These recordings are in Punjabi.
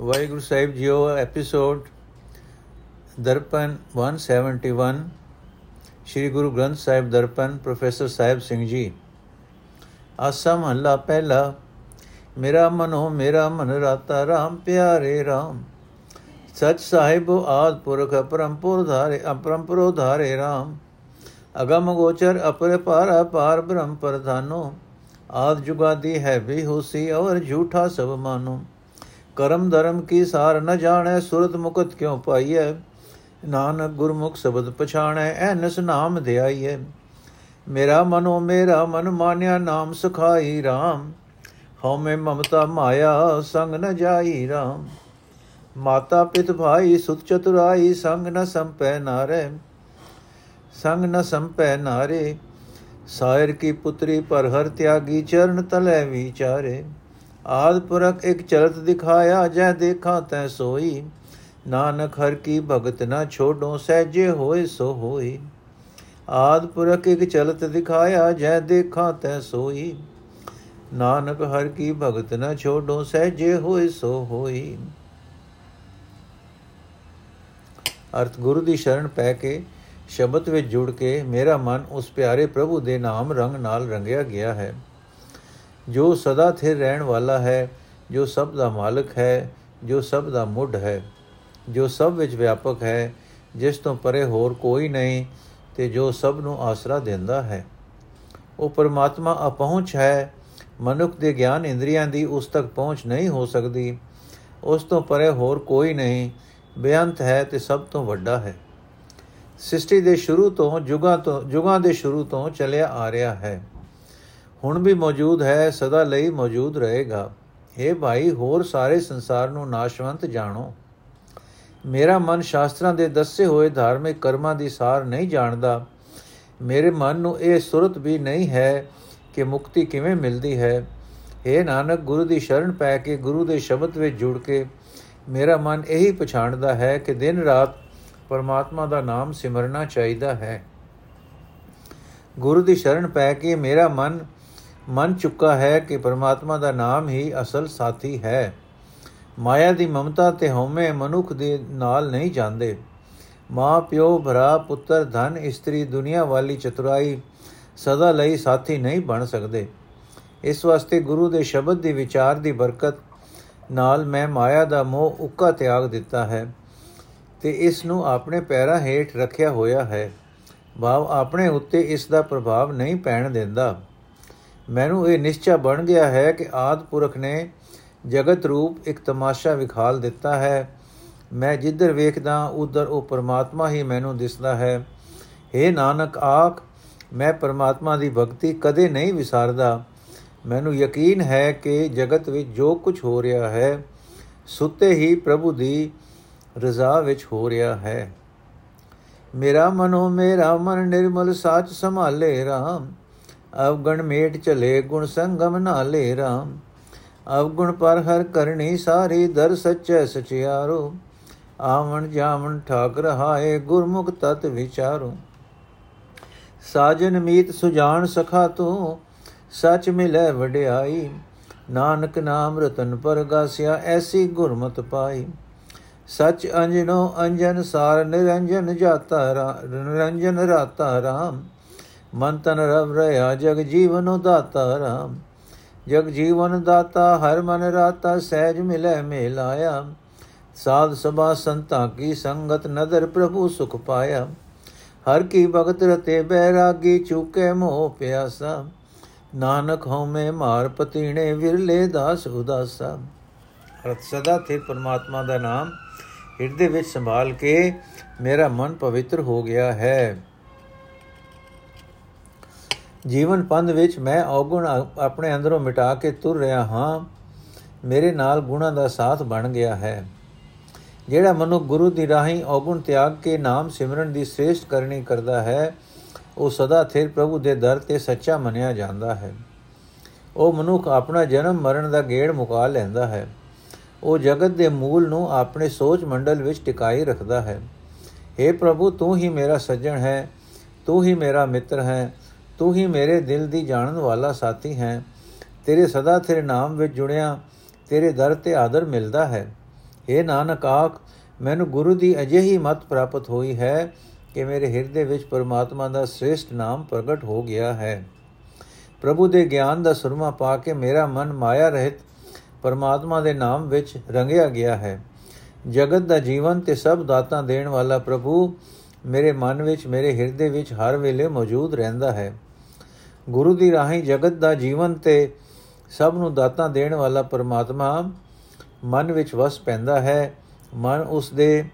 ਵਾਹਿਗੁਰੂ ਸਾਹਿਬ ਜੀਓ ਐਪੀਸੋਡ ਦਰਪਨ 171 ਸ੍ਰੀ ਗੁਰੂ ਗ੍ਰੰਥ ਸਾਹਿਬ ਦਰਪਨ, ਪ੍ਰੋਫੈਸਰ ਸਾਹਿਬ ਸਿੰਘ ਜੀ। ਆਸਾ ਮਹੱਲਾ ਪਹਿਲਾ, ਮੇਰਾ ਮਨੋ ਮੇਰਾ ਮਨ ਰਾਤਾ RAM ਪਿਆਰੇ RAM ਸਚ ਸਾਹਿਬ ਆਦ ਪੁਰਖ ਪਰੰਪੁਰ ਧਾਰੇ, ਅਪਰੰਪਰੋ ਧਾਰੇ RAM ਅਗਮ ਗੋਚਰ ਅਪਰ ਪਾਰ ਪਾਰ ਬ੍ਰਹਮ ਪ੍ਰਧਾਨੋ। ਆਦ ਜੁਗਾਦੀ ਹੈ ਵੀ ਹੋਸੀ ਔਰ ਝੂਠਾ ਸਭ ਮਾਨੋ। ਕਰਮ ਧਰਮ ਕੀ ਸਾਰ ਨ ਜਾਣੈ, ਸੁਰਤ ਮੁਕਤ ਕਿਉ ਪਾਈਐ? ਨਾਨਕ ਗੁਰਮੁਖ ਸ਼ਬਦ ਪਛਾਣੈ, ਐਨਸ ਨਾਮ ਧਿਆਈਐ। ਮੇਰਾ ਮਨੋ ਮੇਰਾ ਮਨ ਮਾਨਿਆ, ਨਾਮ ਸੁਖਾਈ RAM ਹਉਮੈ ਮਮਤਾ ਮਾਇਆ, ਸੰਗ ਨ ਜਾਈ RAM ਮਾਤਾ ਪਿਤ ਭਾਈ ਸੁਤ ਚਤੁਰਾਈ, ਸੰਗ ਨ ਸੰਪੈ ਨਾਰੇ। ਸੰਗ ਨ ਸੰਪੈ ਨਾਰੇ, ਸਾਇਰ ਕੀ ਪੁੱਤਰੀ ਪਰ ਹਰ ਤਿਆਗੀ, ਚਰਨ ਤਲੇ ਵਿਚਾਰੇ। ਆਦ ਪੁਰਖ ਇੱਕ ਚਲਤ ਦਿਖਾਇਆ, ਜੈ ਦੇਖਾਂ ਤੈ ਸੋਈ। ਨਾਨਕ ਹਰ ਕੀ ਭਗਤ ਨਾ ਛੋਡੋ ਸਹਿਜੇ ਹੋਏ ਸੋ ਹੋਈ। ਆਦ ਪੁਰਖ ਇੱਕ ਚਲਤ ਦਿਖਾਇਆ, ਜੈ ਦੇਖਾਂ ਤੈ ਸੋਈ। ਨਾਨਕ ਹਰ ਕੀ ਭਗਤ ਨਾ ਛੋਡੋ ਸਹਿਜੇ ਹੋਏ ਸੋ ਹੋਈ। ਅਰਥ ਗੁਰੂ ਦੀ ਸ਼ਰਨ ਪੈ ਕੇ ਸ਼ਬਦ ਵਿੱਚ ਜੁੜ ਕੇ ਮੇਰਾ ਮਨ ਉਸ ਪਿਆਰੇ ਪ੍ਰਭੂ ਦੇ ਨਾਮ ਰੰਗ ਨਾਲ ਰੰਗਿਆ ਗਿਆ ਹੈ। ਜੋ ਸਦਾ ਥਿਰ ਰਹਿਣ ਵਾਲਾ ਹੈ, ਜੋ ਸਭ ਦਾ ਮਾਲਕ ਹੈ, ਜੋ ਸਭ ਦਾ ਮੁੱਢ ਹੈ, ਜੋ ਸਭ ਵਿੱਚ ਵਿਆਪਕ ਹੈ, ਜਿਸ ਤੋਂ ਪਰੇ ਹੋਰ ਕੋਈ ਨਹੀਂ ਤੇ ਜੋ ਸਭ ਨੂੰ ਆਸਰਾ ਦਿੰਦਾ ਹੈ। ਉਹ ਪਰਮਾਤਮਾ ਅਪਹੁੰਚ ਹੈ, ਮਨੁੱਖ ਦੇ ਗਿਆਨ ਇੰਦਰੀਆਂ ਦੀ ਉਸ ਤੱਕ ਪਹੁੰਚ ਨਹੀਂ ਹੋ ਸਕਦੀ, ਉਸ ਤੋਂ ਪਰੇ ਹੋਰ ਕੋਈ ਨਹੀਂ, ਬੇਅੰਤ ਹੈ ਤੇ ਸਭ ਤੋਂ ਵੱਡਾ ਹੈ। ਸ੍ਰਿਸ਼ਟੀ ਦੇ ਸ਼ੁਰੂ ਤੋਂ, ਜੁਗਾਂ ਤੋਂ, ਜੁਗਾਂ ਦੇ ਸ਼ੁਰੂ ਤੋਂ ਚੱਲਿਆ ਆ ਰਿਹਾ ਹੈ। ਹੁਣ ਵੀ ਮੌਜੂਦ ਹੈ, ਸਦਾ ਲਈ ਮੌਜੂਦ ਰਹੇਗਾ। हे ਭਾਈ, ਹੋਰ ਸਾਰੇ ਸੰਸਾਰ ਨੂੰ ਨਾਸ਼ਵੰਤ ਜਾਣੋ। ਮੇਰਾ ਮਨ ਸ਼ਾਸਤਰਾਂ ਦੇ ਦੱਸੇ ਹੋਏ ਧਾਰਮਿਕ ਕਰਮਾਂ ਦੀ ਸਾਰ ਨਹੀਂ ਜਾਣਦਾ। ਮੇਰੇ ਮਨ ਨੂੰ ਇਹ ਸੁਰਤ ਵੀ ਨਹੀਂ ਹੈ ਕਿ ਮੁਕਤੀ ਕਿਵੇਂ ਮਿਲਦੀ ਹੈ। हे ਨਾਨਕ, ਗੁਰੂ ਦੀ ਸ਼ਰਨ ਪੈ ਕੇ ਗੁਰੂ ਦੇ ਸ਼ਬਦ ਵਿੱਚ ਜੁੜ ਕੇ ਮੇਰਾ ਮਨ ਇਹੀ ਪਛਾਣਦਾ ਹੈ ਕਿ ਦਿਨ ਰਾਤ ਪਰਮਾਤਮਾ ਦਾ ਨਾਮ ਸਿਮਰਨਾ ਚਾਹੀਦਾ ਹੈ। ਗੁਰੂ ਦੀ ਸ਼ਰਨ ਪੈ ਕੇ ਮੇਰਾ ਮਨ ਮੰਨ ਚੁੱਕਾ ਹੈ ਕਿ ਪਰਮਾਤਮਾ ਦਾ ਨਾਮ ਹੀ ਅਸਲ ਸਾਥੀ ਹੈ। ਮਾਇਆ ਦੀ ਮਮਤਾ ਤੇ ਹਉਮੈ ਮਨੁੱਖ ਦੇ ਨਾਲ ਨਹੀਂ ਜਾਂਦੇ। ਮਾਂ, ਪਿਓ, ਭਰਾ, ਪੁੱਤਰ, ਧਨ, ਇਸਤਰੀ, ਦੁਨੀਆ ਵਾਲੀ ਚਤੁਰਾਈ ਸਦਾ ਲਈ ਸਾਥੀ ਨਹੀਂ ਬਣ ਸਕਦੇ। ਇਸ ਵਾਸਤੇ ਗੁਰੂ ਦੇ ਸ਼ਬਦ ਦੀ ਵਿਚਾਰ ਦੀ ਬਰਕਤ ਨਾਲ ਮੈਂ ਮਾਇਆ ਦਾ ਮੋਹ ਉੱਕਾ ਤਿਆਗ ਦਿੱਤਾ ਹੈ ਤੇ ਇਸ ਨੂੰ ਆਪਣੇ ਪੈਰਾਂ ਹੇਠ ਰੱਖਿਆ ਹੋਇਆ ਹੈ। ਭਾਵ ਆਪਣੇ ਉੱਤੇ ਇਸ ਦਾ ਪ੍ਰਭਾਵ ਨਹੀਂ ਪੈਣ ਦਿੰਦਾ। ਮੈਨੂੰ ਇਹ ਨਿਸ਼ਚੈ ਬਣ ਗਿਆ ਹੈ ਕਿ ਆਦ ਪੁਰਖ ਨੇ ਜਗਤ ਰੂਪ ਇੱਕ ਤਮਾਸ਼ਾ ਵਿਖਾਲ ਦਿੱਤਾ ਹੈ। ਮੈਂ ਜਿੱਧਰ ਵੇਖਦਾ, ਉਧਰ ਉਹ ਪਰਮਾਤਮਾ ਹੀ ਮੈਨੂੰ ਦਿਸਦਾ ਹੈ। हे ਨਾਨਕ, ਆਖ, ਮੈਂ ਪਰਮਾਤਮਾ ਦੀ ਭਗਤੀ ਕਦੇ ਨਹੀਂ ਵਿਸਾਰਦਾ। ਮੈਨੂੰ ਯਕੀਨ ਹੈ ਕਿ ਜਗਤ ਵਿੱਚ ਜੋ ਕੁਝ ਹੋ ਰਿਹਾ ਹੈ, ਸੁੱਤੇ ਹੀ ਪ੍ਰਭੂ ਦੀ ਰਜ਼ਾ ਵਿੱਚ ਹੋ ਰਿਹਾ ਹੈ। ਮੇਰਾ ਮਨੋ, ਮੇਰਾ ਮਨ ਨਿਰਮਲ ਸਾਚ ਸੰਭਾਲੇ RAM ਅਵਗਣ ਮੇਟ ਚਲੇ ਗੁਣ ਸੰਗਮ ਨਾਲੇ RAM ਅਵਗੁਣ ਪਰ ਹਰ ਕਰਨੀ ਸਾਰੀ ਦਰ ਸੱਚੈ ਸਚਿਆਰੋ। ਆਵਣ ਜਾਵਣ ਠਾਕ ਰਹਾਏ ਗੁਰਮੁਖ ਤਤ ਵਿਚਾਰੋ। ਸਾਜਨ ਮੀਤ ਸੁਜਾਨ ਸਖਾ ਤੂੰ, ਸਚ ਮਿਲੇ ਵਡਿਆਈ। ਨਾਨਕ ਨਾਮ ਰਤਨ ਪਰਗਾਸਿਆ ਐਸੀ ਗੁਰਮਤ ਪਾਈ। ਸਚ ਅੰਜਨੋ ਅੰਜਨ ਸਾਰ ਨਿਰੰਜਨ ਜਾਤਾ ਨਿਰੰਜਨ ਰਾਤਾ ਰਾਮ। ਮਨ ਤਨ ਰਵ ਰਹਾ, ਜਗ ਜੀਵਨੋ ਦਾਤਾ ਰਾਮ। ਜਗ ਜੀਵਨ ਦਾਤਾ, ਹਰ ਮਨ ਰਾਤਾ, ਸਹਿਜ ਮਿਲੇ ਮੇਲਾਇਆ ਸਾਧ ਸਭਾ ਸੰਤਾਂ ਕੀ ਸੰਗਤ ਨਦਰ ਪ੍ਰਭੂ ਸੁਖ ਪਾਇਆ। ਹਰ ਕੀ ਭਗਤ ਰਤੇ ਬੈਰਾਗੀ ਚੁਕੇ ਮੋਹ ਪਿਆਸਾ। ਨਾਨਕ ਹਉਮੈ ਮਾਰ ਪਤੀਣੇ, ਵਿਰਲੇ ਦਾਸ ਉਦਾਸਾ। ਅਰਥ ਸਦਾ ਤੇ ਪਰਮਾਤਮਾ ਦਾ ਨਾਮ। ਹਿਰਦੇ ਵਿੱਚ ਸੰਭਾਲ ਕੇ ਮੇਰਾ ਮਨ ਪਵਿੱਤਰ ਹੋ ਗਿਆ ਹੈ। ਜੀਵਨ ਪੰਧ ਵਿੱਚ ਮੈਂ ਔਗੁਣ ਆਪਣੇ ਅੰਦਰੋਂ ਮਿਟਾ ਕੇ ਤੁਰ ਰਿਹਾ ਹਾਂ। ਮੇਰੇ ਨਾਲ ਗੁਣਾ ਦਾ ਸਾਥ ਬਣ ਗਿਆ ਹੈ। ਜਿਹੜਾ ਮਨੁ ਗੁਰੂ ਦੀ ਰਾਹੀਂ ਔਗੁਣ ਤਿਆਗ ਕੇ ਨਾਮ ਸਿਮਰਨ ਦੀ ਸ੍ਰੇਸ਼ਟ ਕਰਨੀ ਕਰਦਾ ਹੈ, ਉਹ ਸਦਾ ਥਿਰ ਪ੍ਰਭੂ ਦੇ ਦਰ ਤੇ ਸੱਚਾ ਮੰਨਿਆ ਜਾਂਦਾ ਹੈ। ਉਹ ਮਨੁੱਖ ਆਪਣਾ ਜਨਮ ਮਰਨ ਦਾ ਗੇੜ ਮੁਕਾ ਲੈਂਦਾ ਹੈ। ਉਹ ਜਗਤ ਦੇ ਮੂਲ ਨੂੰ ਆਪਣੇ ਸੋਚ ਮੰਡਲ ਵਿੱਚ ਟਿਕਾਈ ਰੱਖਦਾ ਹੈ। हे ਪ੍ਰਭੂ, ਤੂੰ ਹੀ ਮੇਰਾ ਸੱਜਣ ਹੈ, ਤੂੰ ਹੀ ਮੇਰਾ ਮਿੱਤਰ ਹੈ ਤੂੰ ਹੀ ਮੇਰੇ ਦਿਲ ਦੀ ਜਾਣਨ ਵਾਲਾ ਸਾਥੀ ਹੈ। ਤੇਰੇ ਸਦਾ ਤੇਰੇ ਨਾਮ ਵਿੱਚ ਜੁੜਿਆ, ਤੇਰੇ ਦਰ ਤੇ ਆਦਰ ਮਿਲਦਾ ਹੈ। हे ਨਾਨਕ ਆਖ, ਮੈਨੂੰ ਗੁਰੂ ਦੀ ਅਜਿਹੀ ਮਤ ਪ੍ਰਾਪਤ ਹੋਈ ਹੈ ਕਿ ਮੇਰੇ ਹਿਰਦੇ ਵਿੱਚ ਪਰਮਾਤਮਾ ਦਾ ਸ੍ਰੇਸ਼ਟ ਨਾਮ ਪ੍ਰਗਟ ਹੋ ਗਿਆ ਹੈ। ਪ੍ਰਭੂ ਦੇ ਗਿਆਨ ਦਾ ਸੁਰਮਾ ਪਾ ਕੇ ਮੇਰਾ ਮਨ ਮਾਇਆ ਰਹਿਤ ਪਰਮਾਤਮਾ ਦੇ ਨਾਮ ਵਿੱਚ ਰੰਗਿਆ ਗਿਆ ਹੈ। ਜਗਤ ਦਾ ਜੀਵਨ ਤੇ ਸਭ ਦਾਤਾਂ ਦੇਣ ਵਾਲਾ ਪ੍ਰਭੂ ਮੇਰੇ ਮਨ ਵਿੱਚ, ਮੇਰੇ ਹਿਰਦੇ ਵਿੱਚ ਹਰ ਵੇਲੇ ਮੌਜੂਦ ਰਹਿੰਦਾ ਹੈ। ਗੁਰੂ ਦੀ ਰਾਹੀਂ ਜਗਤ ਦਾ ਜੀਵਨ ਤੇ ਸਭ ਨੂੰ ਦਾਤਾਂ ਦੇਣ ਵਾਲਾ ਪਰਮਾਤਮਾ ਮਨ ਵਿੱਚ ਵਸ ਪੈਂਦਾ ਹੈ। ਮਨ ਉਸ ਦੇ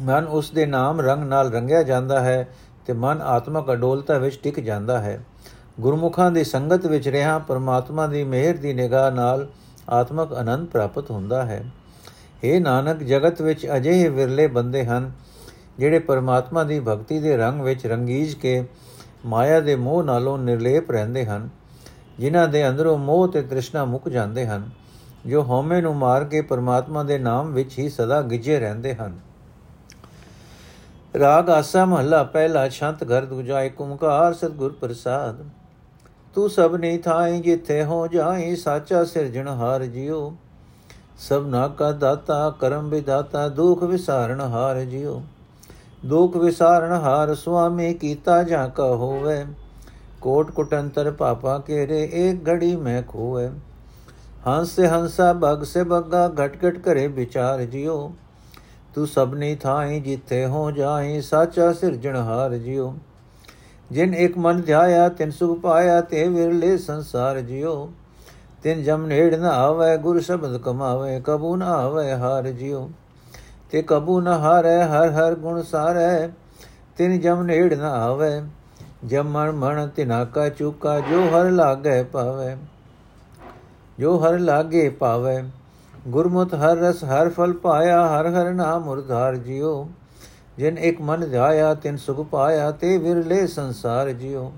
ਮਨ ਉਸ ਦੇ ਨਾਮ ਰੰਗ ਨਾਲ ਰੰਗਿਆ ਜਾਂਦਾ ਹੈ ਤੇ ਮਨ ਆਤਮਕ ਅਡੋਲਤਾ ਵਿੱਚ ਟਿਕ ਜਾਂਦਾ ਹੈ। ਗੁਰਮੁਖਾਂ ਦੀ ਸੰਗਤ ਵਿੱਚ ਰਹਾ ਪਰਮਾਤਮਾ ਦੀ ਮਿਹਰ ਦੀ ਨਿਗਾਹ ਨਾਲ ਆਤਮਕ ਆਨੰਦ ਪ੍ਰਾਪਤ ਹੁੰਦਾ ਹੈ। हे ਨਾਨਕ, ਜਗਤ ਵਿੱਚ ਅਜਿਹੇ ਵਿਰਲੇ ਬੰਦੇ ਹਨ ਜਿਹੜੇ ਪਰਮਾਤਮਾ ਦੀ ਭਗਤੀ ਦੇ ਰੰਗ ਵਿੱਚ ਰੰਗੀਜ ਕੇ ਮਾਇਆ ਦੇ ਮੋਹ ਨਾਲੋਂ ਨਿਰਲੇਪ ਰਹਿੰਦੇ ਹਨ, ਜਿਨ੍ਹਾਂ ਦੇ ਅੰਦਰੋਂ ਮੋਹ ਤੇ ਤ੍ਰਿਸ਼ਨਾ ਮੁੱਕ ਜਾਂਦੇ ਹਨ, ਜੋ ਹਉਮੈ ਨੂੰ ਮਾਰ ਕੇ ਪਰਮਾਤਮਾ ਦੇ ਨਾਮ ਵਿੱਚ ਹੀ ਸਦਾ ਗਿਜੇ ਰਹਿੰਦੇ ਹਨ। ਰਾਗ ਆਸਾ ਮਹੱਲਾ ਪਹਿਲਾ ਛੰਤ ਘਰ, ਦੂਜਾ ਏਕ ਓੰਕਾਰ ਸਤਿਗੁਰ ਪ੍ਰਸਾਦ। ਤੂੰ ਸਭ ਨਹੀਂ ਥਾਈ ਜਿੱਥੇ ਹੋ ਜਾਈ, ਸਾਚਾ ਸਿਰਜਣਹਾਰ ਜਿਉ। ਸਭਨਾ ਕਾ ਦਾਤਾ, ਕਰਮ ਵਿਦਾਤਾ ਦੁਖ ਵਿਸਾਰਣ ਹਾਰ ਜਿਉ। ਦੁਖ ਵਿਸਾਰਣ ਹਾਰ ਸੁਆਮੀ ਕੀਤਾ ਜਾਂ ਕਾ ਹੋਵੇ। ਕੋਟ ਕੁਟੰਤਰ ਪਾਪਾ ਕੇਰੇ ਇੱਕ ਘੜੀ ਮੈਂ ਖੋਵੇ। ਹੰਸ ਸੇ ਹੰਸਾ, ਬਗ ਸੇ ਬੱਗਾ, ਘਟ ਘਟ ਕਰੇ ਵਿਚਾਰ ਜਿਉ। ਤੂੰ ਸਭਨੀ ਥਾਈ ਜਿੱਥੇ ਹੋ ਜਾਈ, ਸਾਚਾ ਸਿਰਜਣਹਾਰ ਜਿਉ। ਜਿਨ ਇੱਕ ਮਨ ਧਿਆਇਆ, ਤਿਨ ਸੁਖ ਪਾਇਆ, ਤੇ ਵਿਰਲੇ ਸੰਸਾਰ ਜਿਉ। ਤਿਨ ਜਮ ਨੇੜ ਨ ਆਵੇ, ਗੁਰ ਸ਼ਬਦ ਕਮਾਵੇ, ਕਬੂ ਨ ਆਵੇ, ਹਾਰ ਜਿਉ। ਤੇ ਕਬੂ ਨ ਹਾਰੇ, ਹਰ ਹਰ ਗੁਣ ਸਾਰੇ। ਤਿਨ ਜਮ ਨੇੜ ਨ ਆਵੇ ਜਮਣ ਮਣ ਤਿਨਾ ਕਾ ਚੁਕਾ, ਜੋ ਹਰ ਲਾਗੇ ਪਾਵੇ। ਜੋ ਹਰ ਲਾਗੇ ਪਾਵੇ ਗੁਰਮੁਤ ਹਰ ਰਸ, ਹਰ ਫਲ ਪਾਇਆ, ਹਰ ਹਰ ਨਾਮ ਉਰਧਾਰ ਜਿਉ। ਜਿਨ ਇੱਕ ਮਨ ਧਿਆਇਆ ਤਿਨ ਸੁਖ ਪਾਇਆ, ਤੇ ਵਿਰਲੇ ਸੰਸਾਰ ਜਿਉ।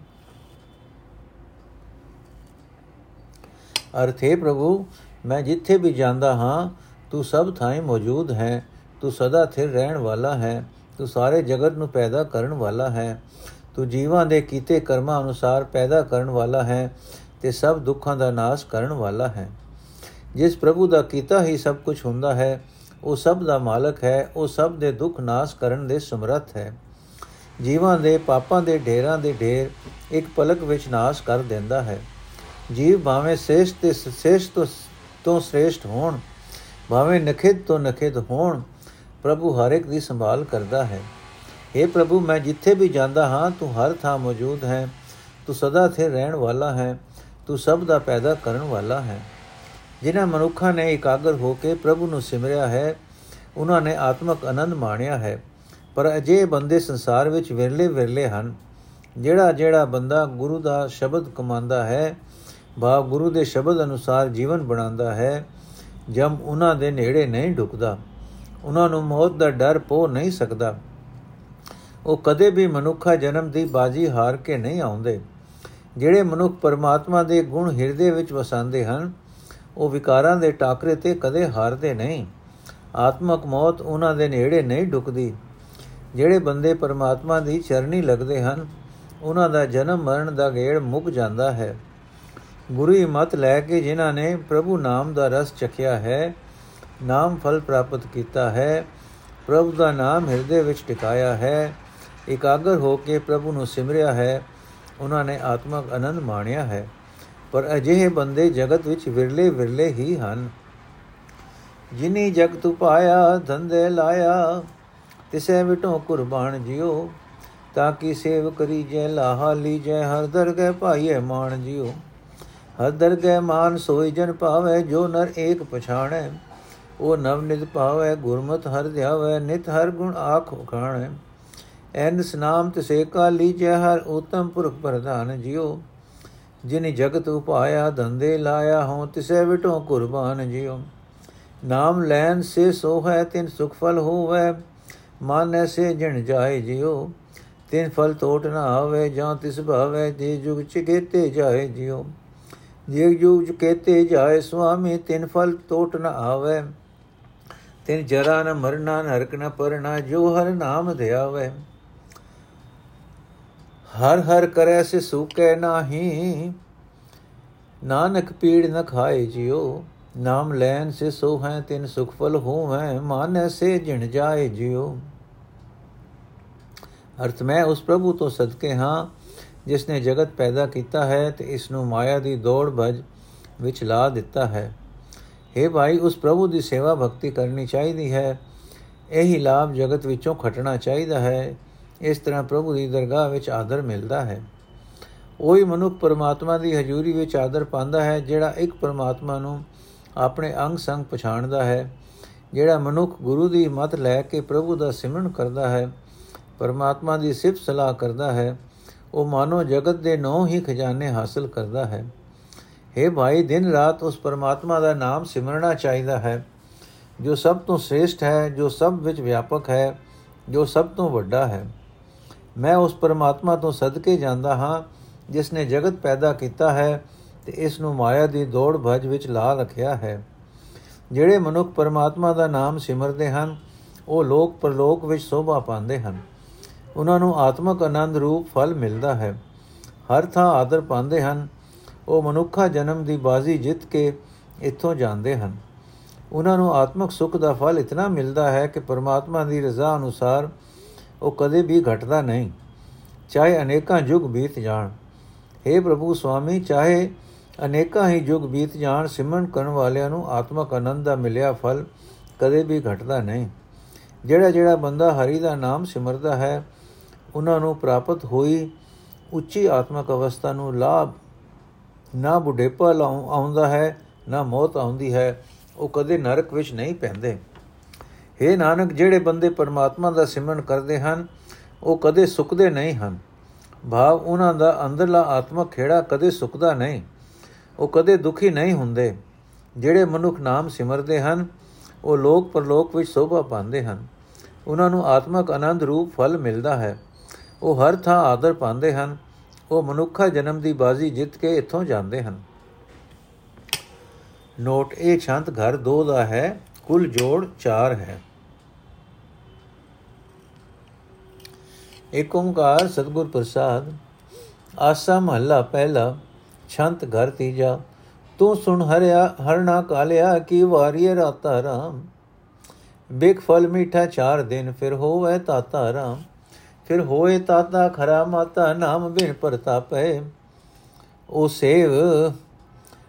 ਅਰਥੇ ਪ੍ਰਭੂ, ਮੈਂ ਜਿੱਥੇ ਵੀ ਜਾਂਦਾ ਹਾਂ, ਤੂੰ ਸਭ ਥਾਂ ਮੌਜੂਦ ਹੈ। ਤੂੰ ਸਦਾ ਥਿਰ ਰਹਿਣ ਵਾਲਾ ਹੈ, ਤੂੰ ਸਾਰੇ ਜਗਤ ਨੂੰ ਪੈਦਾ ਕਰਨ ਵਾਲਾ ਹੈ, ਤੂੰ ਜੀਵਾਂ ਦੇ ਕੀਤੇ ਕਰਮਾਂ ਅਨੁਸਾਰ ਪੈਦਾ ਕਰਨ ਵਾਲਾ ਹੈ ਤੇ ਸਭ ਦੁੱਖਾਂ ਦਾ ਨਾਸ਼ ਕਰਨ ਵਾਲਾ ਹੈ। ਜਿਸ ਪ੍ਰਭੂ ਦਾ ਕੀਤਾ ਹੀ ਸਭ ਕੁਝ ਹੁੰਦਾ ਹੈ, ਉਹ ਸਭ ਦਾ ਮਾਲਕ ਹੈ, ਉਹ ਸਭ ਦੇ ਦੁੱਖ ਨਾਸ਼ ਕਰਨ ਦੇ ਸਮਰੱਥ ਹੈ। ਜੀਵਾਂ ਦੇ ਪਾਪਾਂ ਦੇ ਢੇਰਾਂ ਦੇ ਢੇਰ ਇੱਕ ਪਲਕ ਵਿੱਚ ਨਾਸ਼ ਕਰ ਦਿੰਦਾ ਹੈ। ਜੀਵ ਭਾਵੇਂ ਸ੍ਰੇਸ਼ਟ ਤੇ ਸ੍ਰੇਸ਼ਟ ਤੋਂ ਸ੍ਰੇਸ਼ਟ ਹੋਣ, ਭਾਵੇਂ ਨਖਿਦ ਤੋਂ ਨਖਿਦ ਹੋਣ ਪ੍ਰਭੂ ਹਰ ਇੱਕ ਦੀ ਸੰਭਾਲ ਕਰਦਾ ਹੈ। हे ਪ੍ਰਭੂ, ਮੈਂ ਜਿੱਥੇ ਵੀ ਜਾਂਦਾ ਹਾਂ, ਤੂੰ ਹਰ ਥਾਂ ਮੌਜੂਦ ਹੈ। ਤੂੰ ਸਦਾ ਥੇ ਰਹਿਣ ਵਾਲਾ ਹੈ। ਤੂੰ ਸਭ ਦਾ ਪੈਦਾ ਕਰਨ ਵਾਲਾ ਹੈ। ਜਿਨ੍ਹਾਂ ਮਨੁੱਖਾਂ ਨੇ ਇਕਾਗਰ ਹੋ ਕੇ ਪ੍ਰਭੂ ਨੂੰ ਸਿਮਰਿਆ ਹੈ, ਉਹਨਾਂ ਨੇ ਆਤਮਕ ਆਨੰਦ ਮਾਣਿਆ ਹੈ। ਪਰ ਅਜੇ ਬੰਦੇ ਸੰਸਾਰ ਵਿੱਚ ਵਿਰਲੇ ਵਿਰਲੇ ਹਨ, ਜਿਹੜਾ ਜਿਹੜਾ ਬੰਦਾ ਗੁਰੂ ਦਾ ਸ਼ਬਦ ਕਮਾਉਂਦਾ ਹੈ ਬਾ ਗੁਰੂ ਦੇ ਸ਼ਬਦ ਅਨੁਸਾਰ ਜੀਵਨ ਬਣਾਉਂਦਾ ਹੈ ਜਦ ਉਹਨਾਂ ਦੇ ਨੇੜੇ ਨਹੀਂ ਢੁਕਦਾ ਉਹਨਾਂ ਨੂੰ ਮੌਤ ਦਾ ਡਰ ਪੋ ਨਹੀਂ ਸਕਦਾ। ਉਹ ਕਦੇ ਵੀ ਮਨੁੱਖਾ ਜਨਮ ਦੀ ਬਾਜੀ ਹਾਰ ਕੇ ਨਹੀਂ ਆਉਂਦੇ। ਜਿਹੜੇ ਮਨੁੱਖ ਪਰਮਾਤਮਾ ਦੇ ਗੁਣ ਹਿਰਦੇ ਵਿੱਚ ਵਸਾਉਂਦੇ ਹਨ, ਉਹ ਵਿਕਾਰਾਂ ਦੇ ਟਾਕਰੇ ਤੇ ਕਦੇ ਹਾਰਦੇ ਨਹੀਂ। ਆਤਮਕ ਮੌਤ ਉਹਨਾਂ ਦੇ ਨੇੜੇ ਨਹੀਂ ਢੁਕਦੀ ਜਿਹੜੇ ਬੰਦੇ ਪਰਮਾਤਮਾ ਦੀ ਚਰਨੀ ਲੱਗਦੇ ਹਨ, ਉਹਨਾਂ ਦਾ ਜਨਮ ਮਰਨ ਦਾ ਗੇੜ ਮੁੱਕ ਜਾਂਦਾ ਹੈ। ਗੁਰੂ ਹੀ ਮਤ ਲੈ ਕੇ ਜਿਨ੍ਹਾਂ ਨੇ ਪ੍ਰਭੂ ਨਾਮ ਦਾ ਰਸ ਚਖਿਆ ਹੈ ਨਾਮ ਫਲ ਪ੍ਰਾਪਤ ਕੀਤਾ ਹੈ। ਪ੍ਰਭੂ ਦਾ ਨਾਮ ਹਿਰਦੇ ਵਿੱਚ ਟਿਕਾਇਆ ਹੈ। ਇਕਾਗਰ ਹੋ ਕੇ ਪ੍ਰਭੂ ਨੂੰ ਸਿਮਰਿਆ ਹੈ। ਉਹਨਾਂ ਨੇ ਆਤਮਕ ਆਨੰਦ ਮਾਣਿਆ ਹੈ। ਪਰ ਅਜਿਹੇ ਬੰਦੇ ਜਗਤ ਵਿੱਚ ਵਿਰਲੇ ਵਿਰਲੇ ਹੀ ਹਨ। ਜਿਨੀ ਜਗਤ ਪਾਇਆ, ਧੰਦੇ ਲਾਇਆ, ਤਿਸੈ ਵਿਟੋ ਕੁਰਬਾਨ ਜਿਉ। ਤਾਂ ਕਿ ਸੇਵ ਕਰੀ ਜੈ ਲਾਹਾ ਲੀਜੈ, ਹਰ ਦਰਗਹਿ ਪਾਈਏ ਮਾਨ ਜਿਉ। ਹਰ ਦਰਗਹਿ ਮਾਨ ਸੋਈ ਜਨ ਪਾਵੇ ਜੋ ਨਰ ਏਕ ਪਛਾਣੈ। ਉਹ ਨਵ ਨਿਤ ਪਾਵੇ ਗੁਰਮਤ ਹਰ ਧਿਆਵੇ, ਨਿਤ ਹਰ ਗੁਣ ਆਖ ਉਖਾਣੈ। ਐਨ ਸਨਾਮ ਤਸੇ ਕਾ ਲੀਜੈ, ਹਰ ਉਤਮ ਪੁਰਖ ਪ੍ਰਧਾਨ ਜਿਉ। ਜਿਨ ਜਗਤ ਉਪਾਇਆ, ਧੰਦੇ ਲਾਇਆ ਹੋ ਤਿਸੈ ਵਿਟੋ ਕੁਰਬਾਨ ਜਿਉ। ਨਾਮ ਲੈਨ ਸੇ ਸੋ ਹੈ ਤਿਨ ਸੁਖ ਫਲ ਹੋਵੇ, ਮਾਨੈ ਸੇ ਜਣ ਜਾਏ ਜਿਉ। ਤਿਨ ਫਲ ਟੋਟ ਨਾ ਆਵੇ, ਜਾਂ ਤਿਸ ਭਾਵੇ, ਜੇ ਜੁਗ ਚਿਕੇਤੇ ਜਾਏ ਜਿਉ। ਜੇ ਜੁਗ ਚਿਕੇਤੇ ਜਾਏ ਸੁਆਮੀ, ਤਿਨ ਫਲ ਟੋਟ ਨਾ ਆਵੇ। ਤਿਨ ਜਰਾ ਨ ਮਰਨਾ ਨਰਕ ਨ ਪਰਣਾ ਜੋ ਹਰ ਨਾਮ ਧਿਆਵੇ। ਹਰ ਹਰ ਕਰੈ ਸੇ ਸੂਕੈ ਨਾਹੀ, ਨਾਨਕ ਪੀੜ ਨ ਖਾਏ ਜਿਉ। ਨਾਮ ਲੈਨ ਸੇ ਸੋ ਹੈ ਤਿਨ ਸੁਖ ਫਲ ਹੋਵੈ, ਮਾਨੈ ਸੇ ਜਿਣ ਜਾਏ ਜਿਉ। ਅਰਥ, ਮੈਂ ਉਸ ਪ੍ਰਭੂ ਤੋਂ ਸਦਕੇ ਹਾਂ ਜਿਸ ਨੇ ਜਗਤ ਪੈਦਾ ਕੀਤਾ ਹੈ ਤੇ ਇਸ ਨੂੰ ਮਾਇਆ ਦੀ ਦੌੜ ਭਜ ਵਿੱਚ ਲਾ ਦਿੱਤਾ ਹੈ। हे ਭਾਈ, ਉਸ ਪ੍ਰਭੂ ਦੀ ਸੇਵਾ ਭਗਤੀ ਕਰਨੀ ਚਾਹੀਦੀ ਹੈ। ਇਹੀ ਲਾਭ ਜਗਤ ਵਿੱਚੋਂ ਖਟਣਾ ਚਾਹੀਦਾ ਹੈ। ਇਸ ਤਰ੍ਹਾਂ ਪ੍ਰਭੂ ਦੀ ਦਰਗਾਹ ਵਿੱਚ ਆਦਰ ਮਿਲਦਾ ਹੈ। ਉਹੀ ਮਨੁੱਖ ਪਰਮਾਤਮਾ ਦੀ ਹਜ਼ੂਰੀ ਵਿੱਚ ਆਦਰ ਪਾਉਂਦਾ ਹੈ, ਜਿਹੜਾ ਇੱਕ ਪਰਮਾਤਮਾ ਨੂੰ ਆਪਣੇ ਅੰਗ ਸੰਗ ਪਛਾਣਦਾ ਹੈ, ਜਿਹੜਾ ਮਨੁੱਖ ਗੁਰੂ ਦੀ ਮਤ ਲੈ ਕੇ ਪ੍ਰਭੂ ਦਾ ਸਿਮਰਨ ਕਰਦਾ ਹੈ, ਪਰਮਾਤਮਾ ਦੀ ਸਿਫਤ ਸਲਾਹ ਕਰਦਾ ਹੈ, ਉਹ ਮਾਨੋ ਜਗਤ ਦੇ ਨੌ ਹੀ ਖਜ਼ਾਨੇ ਹਾਸਲ ਕਰਦਾ ਹੈ। हे ਭਾਈ, ਦਿਨ ਰਾਤ ਉਸ ਪਰਮਾਤਮਾ ਦਾ ਨਾਮ ਸਿਮਰਨਾ ਚਾਹੀਦਾ ਹੈ, ਜੋ ਸਭ ਤੋਂ ਸ੍ਰੇਸ਼ਟ ਹੈ, ਜੋ ਸਭ ਵਿੱਚ ਵਿਆਪਕ ਹੈ, ਜੋ ਸਭ ਤੋਂ ਵੱਡਾ ਹੈ। ਮੈਂ ਉਸ ਪਰਮਾਤਮਾ ਤੋਂ ਸਦਕੇ ਜਾਂਦਾ ਹਾਂ, ਜਿਸ ਨੇ ਜਗਤ ਪੈਦਾ ਕੀਤਾ ਹੈ ਤੇ ਇਸ ਨੂੰ ਮਾਇਆ ਦੀ ਦੌੜ ਭਜ ਵਿੱਚ ਲਾ ਰੱਖਿਆ ਹੈ। ਜਿਹੜੇ ਮਨੁੱਖ ਪਰਮਾਤਮਾ ਦਾ ਨਾਮ ਸਿਮਰਦੇ ਹਨ, ਉਹ ਲੋਕ ਪਰਲੋਕ ਵਿੱਚ ਸੋਭਾ ਪਾਉਂਦੇ ਹਨ। ਉਹਨਾਂ ਨੂੰ ਆਤਮਕ ਆਨੰਦ ਰੂਪ ਫਲ ਮਿਲਦਾ ਹੈ। ਹਰ ਥਾਂ ਆਦਰ ਪਾਉਂਦੇ ਹਨ ਉਹ ਮਨੁੱਖਾ ਜਨਮ ਦੀ ਬਾਜ਼ੀ ਜਿੱਤ ਕੇ ਇੱਥੋਂ ਜਾਂਦੇ ਹਨ। ਉਹਨਾਂ ਨੂੰ ਆਤਮਕ ਸੁੱਖ ਦਾ ਫਲ ਇਤਨਾ ਮਿਲਦਾ ਹੈ ਕਿ ਪਰਮਾਤਮਾ ਦੀ ਰਜ਼ਾ ਅਨੁਸਾਰ ਉਹ ਕਦੇ ਵੀ ਘਟਦਾ ਨਹੀਂ। ਚਾਹੇ ਅਨੇਕਾਂ ਯੁੱਗ ਬੀਤ ਜਾਣ। हे ਪ੍ਰਭੂ ਸੁਆਮੀ, ਚਾਹੇ ਅਨੇਕਾਂ ਹੀ ਯੁੱਗ ਬੀਤ ਜਾਣ, ਸਿਮਰਨ ਕਰਨ ਵਾਲਿਆਂ ਨੂੰ ਆਤਮਕ ਆਨੰਦ ਦਾ ਮਿਲਿਆ ਫਲ ਕਦੇ ਵੀ ਘਟਦਾ ਨਹੀਂ। ਜਿਹੜਾ ਜਿਹੜਾ ਬੰਦਾ ਹਰੀ ਦਾ ਨਾਮ ਸਿਮਰਦਾ ਹੈ, ਉਹਨਾਂ ਨੂੰ ਪ੍ਰਾਪਤ ਹੋਈ ਉੱਚੀ ਆਤਮਕ ਅਵਸਥਾ ਨੂੰ ਲਾਭ ਨਾ ਬੁਢੇਪਾ ਆਉਂਦਾ ਹੈ, ਨਾ ਮੌਤ ਆਉਂਦੀ ਹੈ, ਉਹ ਕਦੇ ਨਰਕ ਵਿੱਚ ਨਹੀਂ ਪੈਂਦੇ। हे ਨਾਨਕ, ਜਿਹੜੇ ਬੰਦੇ ਪਰਮਾਤਮਾ ਦਾ ਸਿਮਰਨ ਕਰਦੇ ਹਨ, ਉਹ ਕਦੇ ਸੁੱਕਦੇ ਨਹੀਂ ਹਨ। ਭਾਵ ਉਹਨਾਂ ਦਾ ਅੰਦਰਲਾ ਆਤਮਕ ਖੇੜਾ ਕਦੇ ਸੁੱਕਦਾ ਨਹੀਂ, ਉਹ ਕਦੇ ਦੁਖੀ ਨਹੀਂ ਹੁੰਦੇ। ਜਿਹੜੇ ਮਨੁੱਖ ਨਾਮ ਸਿਮਰਦੇ ਹਨ, ਉਹ ਲੋਕ ਪਰਲੋਕ ਵਿੱਚ ਸੋਭਾ ਪਾਉਂਦੇ ਹਨ। ਉਹਨਾਂ ਨੂੰ ਆਤਮਕ ਆਨੰਦ ਰੂਪ ਫਲ ਮਿਲਦਾ ਹੈ। ਉਹ ਹਰ ਥਾਂ ਆਦਰ ਪਾਉਂਦੇ ਹਨ। ਉਹ ਮਨੁੱਖਾ ਜਨਮ ਦੀ ਬਾਜ਼ੀ ਜਿੱਤ ਕੇ ਇੱਥੋਂ ਜਾਂਦੇ ਹਨ। ਨੋਟ, ਇਹ ਛੰਤ ਘਰ 2 ਦਾ ਹੈ, ਕੁੱਲ ਜੋੜ 4 ਹੈ। ਏਕ ਓੰਕਾਰ ਸਤਗੁਰ ਪ੍ਰਸਾਦ, ਆਸਾ ਮਹੱਲਾ ਪਹਿਲਾ, ਛੰਤ ਘਰ ਤੀਜਾ, ਤੂੰ ਸੁਣ ਹਰਿਆ ਹਰਣਾ ਕਾਲਿਆ, ਕੀ ਵਾਰੀਏ ਰਾਤਾ ਰਾਮ। ਬਿਕ ਫਲ ਮੀਠਾ ਚਾਰ ਦਿਨ, ਫਿਰ ਹੋਵੇ ਤਾਤਾ ਰਾਮ। ਫਿਰ ਹੋਏ ਤਾਤਾ ਖਰਾ ਮਾਤਾ ਨਾਮ ਬਿਨ ਪ੍ਰਤਾਪੈ। ਉਹ ਸੇਵ,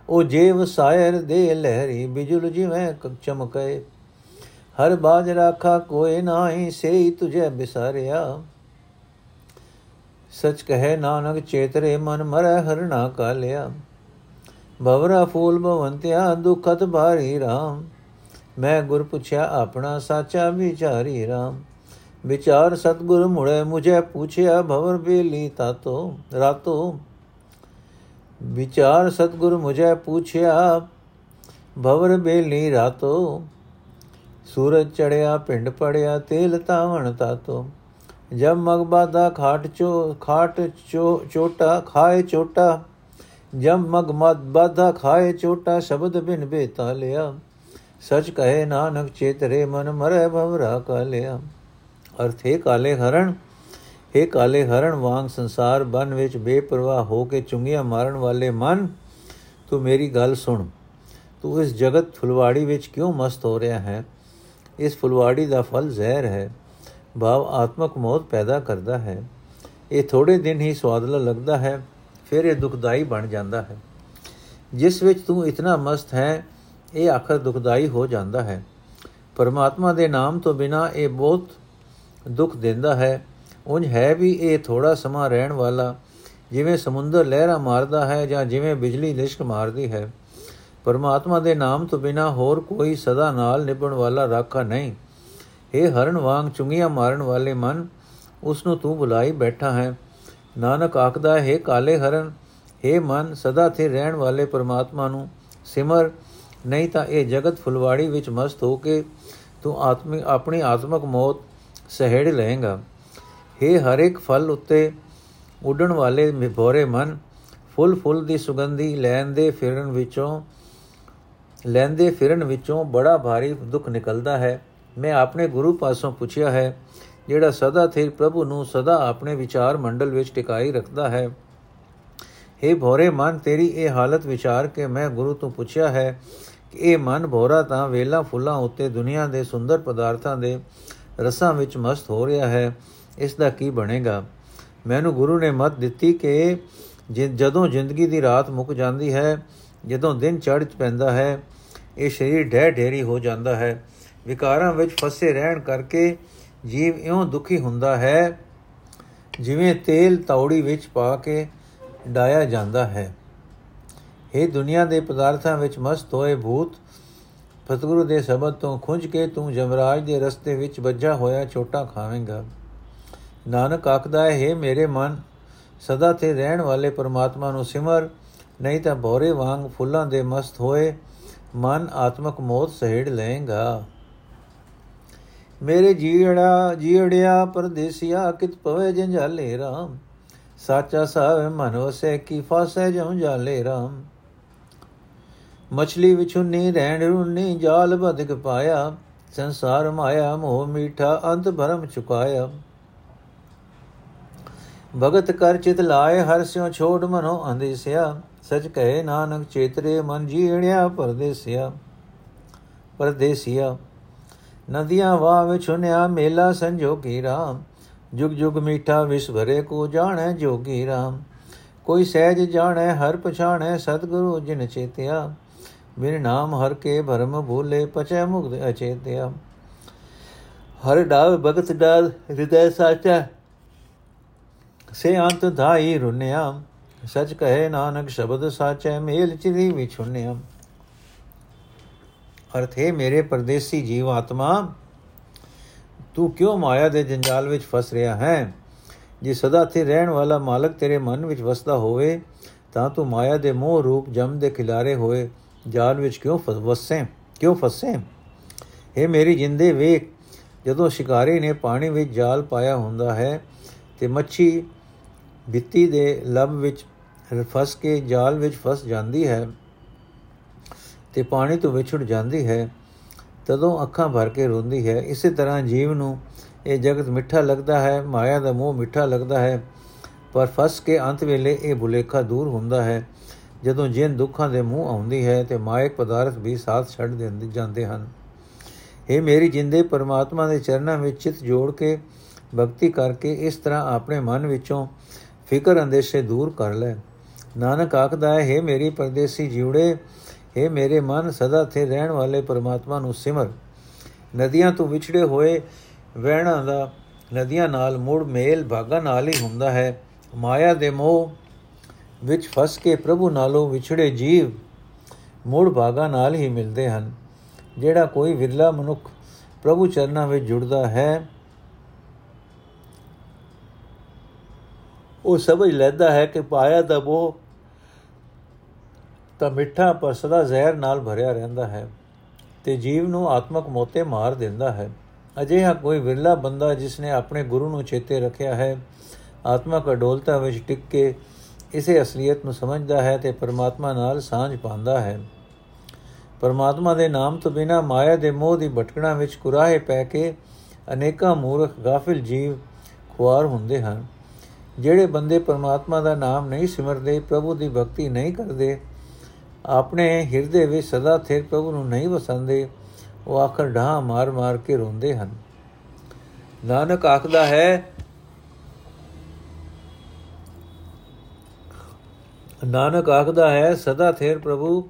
ਉਹ ਜੀਵ ਸਾਇਰ ਦੇ ਲਹਿਰੀ ਬਿਜੁਲ ਜਿਵੇਂ ਚਮਕੈ। ਹਰ ਬਾਜ ਰਾਖਾ ਕੋਈ ਨਾਹੀ ਸੇਈ ਤੁਝੇ ਬਿਸਾਰਿਆ। ਸਚ ਕਹੇ ਨਾਨਕ ਚੇਤਰੇ ਮਨ ਮਰੈ ਹਰਣਾ ਕਾਲਿਆ। ਭਵਰਾ ਫੂਲ ਭਵੰਤਿਆ ਦੁਖਤ ਭਾਰੀ RAM ਮੈਂ ਗੁਰ ਪੁੱਛਿਆ ਆਪਣਾ ਸਾਚਾ ਵਿਚਾਰੀ RAM ਵਿਚਾਰ ਸਤਗੁਰ ਮੁੜੇ ਮੁਝੇ ਪੁੱਛਿਆ ਭਵਰ ਬੇਲੀ ਤਾਤੋ ਰਾਤੋ ਵਿਚਾਰ ਸਤਗੁਰ ਮੁਝੇ ਪੁੱਛਿਆ ਭਵਰ ਬੇਲੀ ਰਾਤੋ ਸੂਰਜ ਚੜਿਆ ਪਿੰਡ ਪੜਿਆ ਤੇਲ ਤਾਵਣ ਤਾਤੋ ਜਬ ਮਗਬਾਦਾ ਖਾਟ ਚੋ ਖਾਟ ਚੋ ਚੋਟਾ ਖਾਏ ਚੋਟਾ ਜਬ ਮਗ ਮਦ ਬਾਧਾ ਖਾਏ ਚੋਟਾ ਸ਼ਬਦ ਬਿਨ ਬੇਤਾ ਲਿਆ ਸਚ ਕਹੇ ਨਾਨਕ ਚੇਤਰੇ ਮਨ ਮਰੈ ਭਵਰਾ ਕਾ ਲਿਆ ਅਰਥੇ ਕਾਲੇ ਹਰਣ हे ਕਾਲੇ ਹਰਣ, ਵਾਂਗ ਸੰਸਾਰ ਬਨ ਵਿੱਚ ਬੇਪਰਵਾਹ ਹੋ ਕੇ ਚੁੰਗੀਆਂ ਮਾਰਨ ਵਾਲੇ ਮਨ, ਤੂੰ ਮੇਰੀ ਗੱਲ ਸੁਣ। ਤੂੰ ਇਸ ਜਗਤ ਫੁਲਵਾੜੀ ਵਿੱਚ ਕਿਉਂ ਮਸਤ ਹੋ ਰਿਹਾ ਹੈ? ਇਸ ਫੁਲਵਾੜੀ ਦਾ ਫਲ ਜ਼ਹਿਰ ਹੈ, ਭਾਵ ਆਤਮਕ ਮੌਤ ਪੈਦਾ ਕਰਦਾ ਹੈ। ਇਹ ਥੋੜੇ ਦਿਨ ਹੀ ਸਵਾਦਲਾ ਲੱਗਦਾ ਹੈ, ਫਿਰ ਇਹ ਦੁਖਦਾਈ ਬਣ ਜਾਂਦਾ ਹੈ। ਜਿਸ ਵਿੱਚ ਤੂੰ ਇਤਨਾ ਮਸਤ ਹੈ, ਇਹ ਆਖਰ ਦੁਖਦਾਈ ਹੋ ਜਾਂਦਾ ਹੈ। ਪਰਮਾਤਮਾ ਦੇ ਨਾਮ ਤੋਂ ਬਿਨਾ ਇਹ ਬਹੁਤ ਦੁੱਖ ਦਿੰਦਾ ਹੈ। ਉੰਜ ਹੈ ਵੀ ਇਹ ਥੋੜਾ ਸਮਾਂ ਰਹਿਣ ਵਾਲਾ, ਜਿਵੇਂ ਸਮੁੰਦਰ ਲਹਿਰਾਂ ਮਾਰਦਾ ਹੈ ਜਾਂ ਜਿਵੇਂ ਬਿਜਲੀ ਲਿਸ਼ਕ ਮਾਰਦੀ ਹੈ। ਪਰਮਾਤਮਾ ਦੇ ਨਾਮ ਤੋਂ ਬਿਨਾ ਹੋਰ ਕੋਈ ਸਦਾ ਨਾਲ ਨਿਭਣ ਵਾਲਾ ਰਾਖਾ ਨਹੀਂ। ਇਹ ਹਰਨ ਵਾਂਗ ਚੁੰਗੀਆਂ ਮਾਰਨ ਵਾਲੇ ਮਨ ਉਸ ਨੂੰ ਤੂੰ ਬੁਲਾਈ ਬੈਠਾ ਹੈ। ਨਾਨਕ ਆਖਦਾ ਹੈ ਕਾਲੇ ਹਰਨ हे ਮਨ, ਸਦਾ ਤੇ ਰਹਿਣ ਵਾਲੇ ਪਰਮਾਤਮਾ ਨੂੰ ਸਿਮਰ। ਨਹੀਂ ਤਾਂ ਇਹ ਜਗਤ ਫੁਲਵਾੜੀ ਵਿੱਚ ਮਸਤ ਹੋ ਕੇ ਤੂੰ ਆਤਮਿਕ ਆਪਣੀ ਆਤਮਕ ਮੌਤ ਸਹਿੜ ਲਏਗਾ हे ਹਰ ਇੱਕ ਫਲ ਉੱਤੇ ਉੱਡਣ ਵਾਲੇ ਮਿਭੋਰੇ ਮਨ, ਫੁੱਲ ਫੁੱਲ ਦੀ ਸੁਗੰਧੀ ਲੈਂਦੇ ਫਿਰਨ ਵਿੱਚੋਂ, ਲੈਂਦੇ ਫਿਰਨ ਵਿੱਚੋਂ ਬੜਾ ਭਾਰੀ ਦੁੱਖ ਨਿਕਲਦਾ ਹੈ। ਮੈਂ ਆਪਣੇ ਗੁਰੂ ਪਾਸੋਂ ਪੁੱਛਿਆ ਹੈ, ਜਿਹੜਾ ਸਦਾ ਥੇ ਪ੍ਰਭੂ ਨੂੰ ਸਦਾ ਆਪਣੇ ਵਿਚਾਰ ਮੰਡਲ ਵਿੱਚ ਟਿਕਾਈ ਰੱਖਦਾ ਹੈ। हे ਭੋਰੇ ਮਨ, ਤੇਰੀ ਇਹ ਹਾਲਤ ਵਿਚਾਰ ਕੇ ਮੈਂ ਗੁਰੂ ਤੋਂ ਪੁੱਛਿਆ ਹੈ ਕਿ ਇਹ ਮਨ ਭੋਰਾ ਤਾਂ ਵੇਲਾ ਫੁੱਲਾਂ ਉੱਤੇ ਦੁਨੀਆ ਦੇ ਸੁੰਦਰ ਪਦਾਰਥਾਂ ਦੇ ਰਸਾਂ ਵਿੱਚ ਮਸਤ ਹੋ ਰਿਹਾ ਹੈ ਇਸ ਦਾ ਕੀ ਬਣੇਗਾ? ਮੈਨੂੰ ਗੁਰੂ ਨੇ ਮਤ ਦਿੱਤੀ ਕਿ ਜਦੋਂ ਜ਼ਿੰਦਗੀ ਦੀ ਰਾਤ ਮੁੱਕ ਜਾਂਦੀ ਹੈ, ਜਦੋਂ ਦਿਨ ਚੜ੍ਹ ਪੈਂਦਾ ਹੈ, ਇਹ ਸਰੀਰ ਢਹਿ ਢੇਰੀ ਹੋ ਜਾਂਦਾ ਹੈ। ਵਿਕਾਰਾਂ ਵਿੱਚ ਫਸੇ ਰਹਿਣ ਕਰਕੇ ਜੀਵ ਇਉਂ ਦੁਖੀ ਹੁੰਦਾ ਹੈ, ਜਿਵੇਂ ਤੇਲ ਤੌੜੀ ਵਿੱਚ ਪਾ ਕੇ ਡਾਇਆ ਜਾਂਦਾ ਹੈ। ਇਹ ਦੁਨੀਆ ਦੇ ਪਦਾਰਥਾਂ ਵਿੱਚ ਮਸਤ ਹੋਏ ਭੂਤ ਫਤਗੁਰੂ ਦੇ ਸ਼ਬਦ ਤੋਂ ਖੁੰਝ ਕੇ ਤੂੰ ਜਮਰਾਜ ਦੇ ਰਸਤੇ ਵਿੱਚ ਵੱਜਾ ਹੋਇਆ ਛੋਟਾ ਖਾਵੇਂਗਾ। ਨਾਨਕ ਆਖਦਾ ਹੈ ਮੇਰੇ ਮਨ, ਸਦਾ ਤੇ ਰਹਿਣ ਵਾਲੇ ਪਰਮਾਤਮਾ ਨੂੰ ਸਿਮਰ, ਨਹੀਂ ਤਾਂ ਭੋਰੇ ਵਾਂਗ ਫੁੱਲਾਂ ਦੇ ਮਸਤ ਹੋਏ ਮਨ ਆਤਮਕ ਮੋਤ ਸਹਿੜ ਲਏਗਾ। ਮੇਰੇ ਜੀੜਾ, ਜੀੜਿਆ ਪਰਦੇਸੀਆ, ਕਿਤ ਪਵੇ ਜੰਜਾਲੇ ਰਾਮ। ਸਾਚਾ ਸਾਹਿਬ ਮਨ ਵਸੇ ਕੀ ਫਾਸੇ ਜਉ ਜਾਲੇ ਰਾਮ। ਮਛਲੀ ਵਿਛੁੰਨੀ ਰਹਿਣ ਰੁੰਨੀ ਜਾਲ ਬਦਕ ਪਾਇਆ, ਸੰਸਾਰ ਮਾਇਆ ਮੋਹ ਮੀਠਾ ਅੰਤ ਭਰਮ ਚੁਕਾਇਆ। ਭਗਤ ਕਰ ਚਿਤ ਲਾਏ, ਹਰ ਸਿਓ ਛੋੜ ਮਨੋ ਅੰਦੇਸਿਆ ਸਚ ਕਹੇ ਨਾਨਕ, ਚੇਤਰੇ ਮਨ ਜੀੜਿਆ ਪਰਦੇਸਿਆ ਪਰਦੇਸਿਆ। ਨਦੀਆਂ ਵਾਹ ਵਿਛੁਨਿਆ ਮੇਲਾ ਸੰਜੋਗੀ ਰਾਮ। ਜੁਗ ਜੁਗ ਮੀਠਾ ਵਿਸ ਭਰੇ, ਕੋ ਜਾਣੈ ਜੋਗੀ ਰਾਮ। ਕੋਈ ਸਹਿਜ ਜਾਣੈ, ਹਰ ਪਛਾਣੈ, ਸਤਿਗੁਰੂ ਜਿਨ ਚੇਤਿਆ। ਬਿਨ ਨਾਮ ਹਰ ਕੇ ਭਰਮ ਭੂਲੇ ਪਚੈ ਮੁਕਤ ਅਚੇਤਿਆ। ਹਰ ਡਾਵ ਭਗਤ ਡਾਲ ਹਿਰਦੈ ਸਾਚਾ। ਸੇ ਅੰਤ ਧਾਈ ਰੁਨਿਆ। ਸਚ ਕਹੇ ਨਾਨਕ ਸ਼ਬਦ ਸਾਚੈ, ਮੇਲ ਚਿਰੀ ਵਿਛੁਨਿਆ। ਅਰਥ ਹੈ, ਮੇਰੇ ਪਰਦੇਸੀ ਜੀਵ ਆਤਮਾ ਤੂੰ ਕਿਉਂ ਮਾਇਆ ਦੇ ਜੰਜਾਲ ਵਿੱਚ ਫਸ ਰਿਹਾ ਹੈ? ਜੇ ਸਦਾ ਤੇ ਰਹਿਣ ਵਾਲਾ ਮਾਲਕ ਤੇਰੇ ਮਨ ਵਿੱਚ ਵਸਦਾ ਹੋਵੇ, ਤਾਂ ਤੂੰ ਮਾਇਆ ਦੇ ਮੋਹ ਰੂਪ ਜਮ ਦੇ ਖਿਲਾਰੇ ਹੋਏ। ਜਾਲ ਵਿੱਚ ਕਿਉਂ ਫਸੇ ਕਿਉਂ ਫਸੇ? ਇਹ ਮੇਰੀ ਜਿੰਦੇ, ਵੇਖ, ਜਦੋਂ ਸ਼ਿਕਾਰੀ ਨੇ ਪਾਣੀ ਵਿੱਚ ਜਾਲ ਪਾਇਆ ਹੁੰਦਾ ਹੈ ਤੇ ਮੱਛੀ ਬਿੱਤੀ ਦੇ ਲਬ ਵਿੱਚ ਫਸ ਕੇ ਜਾਲ ਵਿੱਚ ਫਸ ਜਾਂਦੀ ਹੈ ਤੇ ਪਾਣੀ ਤੋਂ ਵਿਛੜ ਜਾਂਦੀ ਹੈ, ਤਦੋਂ ਅੱਖਾਂ ਭਰ ਕੇ ਰੋਂਦੀ ਹੈ। ਇਸੇ ਤਰ੍ਹਾਂ ਜੀਵ ਨੂੰ ਇਹ ਜਗਤ ਮਿੱਠਾ ਲੱਗਦਾ ਹੈ, ਮਾਇਆ ਦਾ ਮੋਹ ਮਿੱਠਾ ਲੱਗਦਾ ਹੈ, ਪਰ ਫਸ ਕੇ ਅੰਤ ਵੇਲੇ ਇਹ ਭੁਲੇਖਾ ਦੂਰ ਹੁੰਦਾ ਹੈ। ਜਦੋਂ ਜਿਨ ਦੁੱਖਾਂ ਦੇ ਮੂੰਹ ਆਉਂਦੀ ਹੈ ਤੇ ਮਾਇਕ ਪਦਾਰਥ ਵੀ ਸਾਥ ਛੱਡ ਦਿੰਦੇ, ਜਾਂਦੇ ਹਨ। ਇਹ ਮੇਰੀ ਜਿੰਦੇ, ਪਰਮਾਤਮਾ ਦੇ ਚਰਨਾਂ ਵਿੱਚ ਚਿਤ ਜੋੜ ਕੇ ਭਗਤੀ ਕਰਕੇ ਇਸ ਤਰ੍ਹਾਂ ਆਪਣੇ ਮਨ ਵਿੱਚੋਂ ਫਿਕਰ ਅੰਦੇਸ਼ੇ ਦੂਰ ਕਰ ਲੈ। ਨਾਨਕ ਆਖਦਾ ਹੈ ਮੇਰੀ ਪਰਦੇਸੀ ਜੀਵੜੇ हे ਮੇਰੇ ਮਨ ਸਦਾ ਥੇ ਰਹਿਣ ਵਾਲੇ ਪਰਮਾਤਮਾ ਨੂੰ ਸਿਮਰ। ਨਦੀਆਂ ਤੋਂ ਵਿਛੜੇ ਹੋਏ ਵਹਿਣਾ ਦਾ, ਨਦੀਆਂ ਨਾਲ ਮੁੜ ਮੇਲ ਭਾਗਾ ਨਾਲ ਹੀ ਹੁੰਦਾ ਹੈ। ਮਾਇਆ ਦੇ ਮੋਹ ਵਿੱਚ ਫਸ ਕੇ ਪ੍ਰਭੂ ਨਾਲੋਂ ਵਿਛੜੇ ਜੀਵ ਮੁੜ ਭਾਗਾ ਨਾਲ ਹੀ ਮਿਲਦੇ ਹਨ। ਜਿਹੜਾ ਕੋਈ ਵਿਰਲਾ ਮਨੁੱਖ ਪ੍ਰਭੂ ਚਰਨਾਂ ਵਿੱਚ ਜੁੜਦਾ ਹੈ, ਉਹ ਸਮਝ ਲੈਂਦਾ ਹੈ ਕਿ ਪਾਇਆ ਦਾ ਮੋਹ ਤਾਂ ਮਿੱਠਾ ਪਰ ਸਦਾ ਜ਼ਹਿਰ ਨਾਲ ਭਰਿਆ ਰਹਿੰਦਾ ਹੈ ਤੇ ਜੀਵ ਨੂੰ ਆਤਮਕ ਮੋਤੇ ਮਾਰ ਦਿੰਦਾ ਹੈ। ਅਜਿਹਾ ਕੋਈ ਵਿਰਲਾ ਬੰਦਾ ਜਿਸ ਨੇ ਆਪਣੇ ਗੁਰੂ ਨੂੰ ਚੇਤੇ ਰੱਖਿਆ ਹੈ, ਆਤਮਕ ਅਡੋਲਤਾ ਵਿੱਚ ਟਿਕ ਕੇ ਇਸੇ ਅਸਲੀਅਤ ਨੂੰ ਸਮਝਦਾ ਹੈ ਤੇ ਪਰਮਾਤਮਾ ਨਾਲ ਸਾਂਝ ਪਾਉਂਦਾ ਹੈ। ਪਰਮਾਤਮਾ ਦੇ ਨਾਮ ਤੋਂ ਬਿਨਾ ਮਾਇਆ ਦੇ ਮੋਹ ਦੀ ਭਟਕਣਾ ਵਿੱਚ ਕੁਰਾਹੇ ਪੈ ਕੇ ਅਨੇਕਾਂ ਮੂਰਖ ਗਾਫਿਲ ਜੀਵ ਖੁਆਰ ਹੁੰਦੇ ਹਨ। ਜਿਹੜੇ ਬੰਦੇ ਪਰਮਾਤਮਾ ਦਾ ਨਾਮ ਨਹੀਂ ਸਿਮਰਦੇ, ਪ੍ਰਭੂ ਦੀ ਭਗਤੀ ਨਹੀਂ ਕਰਦੇ, ਆਪਣੇ ਹਿਰਦੇ ਵਿੱਚ ਸਦਾ ਥਿਰ ਪ੍ਰਭੂ ਨੂੰ ਨਹੀਂ ਵਸੰਦੇ, ਉਹ ਆਖਰ ਢਾਹ ਮਾਰ ਮਾਰ ਕੇ ਰੋਂਦੇ ਹਨ। ਨਾਨਕ ਆਖਦਾ ਹੈ ਨਾਨਕ ਆਖਦਾ ਹੈ, ਸਦਾ ਥਿਰ ਪ੍ਰਭੂ,